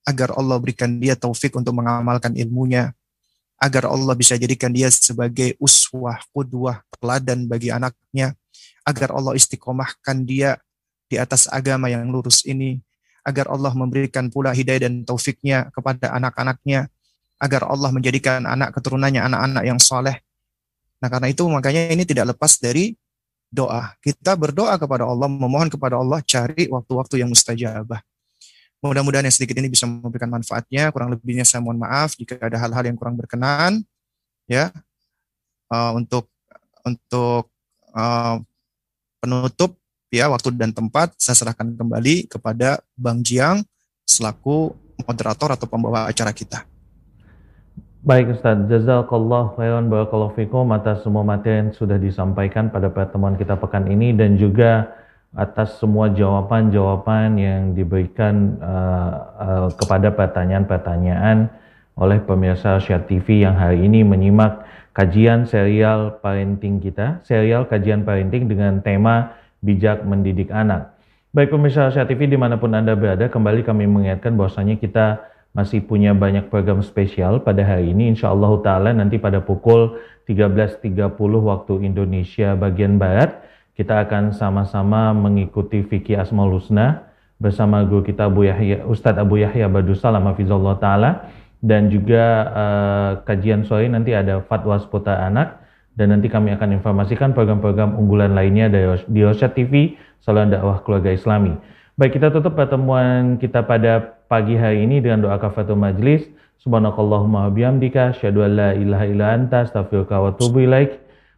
Agar Allah berikan dia taufik untuk mengamalkan ilmunya. Agar Allah bisa jadikan dia sebagai uswah, kudwah, teladan bagi anaknya. Agar Allah istiqomahkan dia di atas agama yang lurus ini. Agar Allah memberikan pula hidayah dan taufiknya kepada anak-anaknya agar Allah menjadikan anak keturunannya anak-anak yang soleh. Nah karena itu makanya ini tidak lepas dari doa. Kita berdoa kepada Allah, memohon kepada Allah, cari waktu-waktu yang mustajabah. Mudah-mudahan yang sedikit ini bisa memberikan manfaatnya. Kurang lebihnya saya mohon maaf jika ada hal-hal yang kurang berkenan. Ya, uh, untuk untuk uh, penutup ya waktu dan tempat saya serahkan kembali kepada Bang Jiang selaku moderator atau pembawa acara kita. Baik Ustaz, jazakallah khairan barakallahu fikum atas semua materi yang sudah disampaikan pada pertemuan kita pekan ini dan juga atas semua jawaban-jawaban yang diberikan uh, uh, kepada pertanyaan-pertanyaan oleh pemirsa Syar TV yang hari ini menyimak kajian serial parenting kita, serial kajian parenting dengan tema bijak mendidik anak. Baik pemirsa Syar TV di mana pun Anda berada, kembali kami mengingatkan bahwasanya kita masih punya banyak program spesial pada hari ini. Insya Allah Ta'ala nanti pada pukul 13.30 waktu Indonesia bagian Barat, kita akan sama-sama mengikuti Fikih Asmaul Husna bersama guru kita Abu Yahya, Ustadz Abu Yahya Badusalam Hafizullah Ta'ala dan juga uh, kajian sore nanti ada fatwa seputar anak dan nanti kami akan informasikan program-program unggulan lainnya dari di TV Salam Dakwah Keluarga Islami. Baik, kita tutup pertemuan kita pada pagi hari ini dengan doa kafatul majlis. Subhanakallahumma bihamdika asyhadu an la ilaha illa anta astaghfiruka wa atubu ilaik.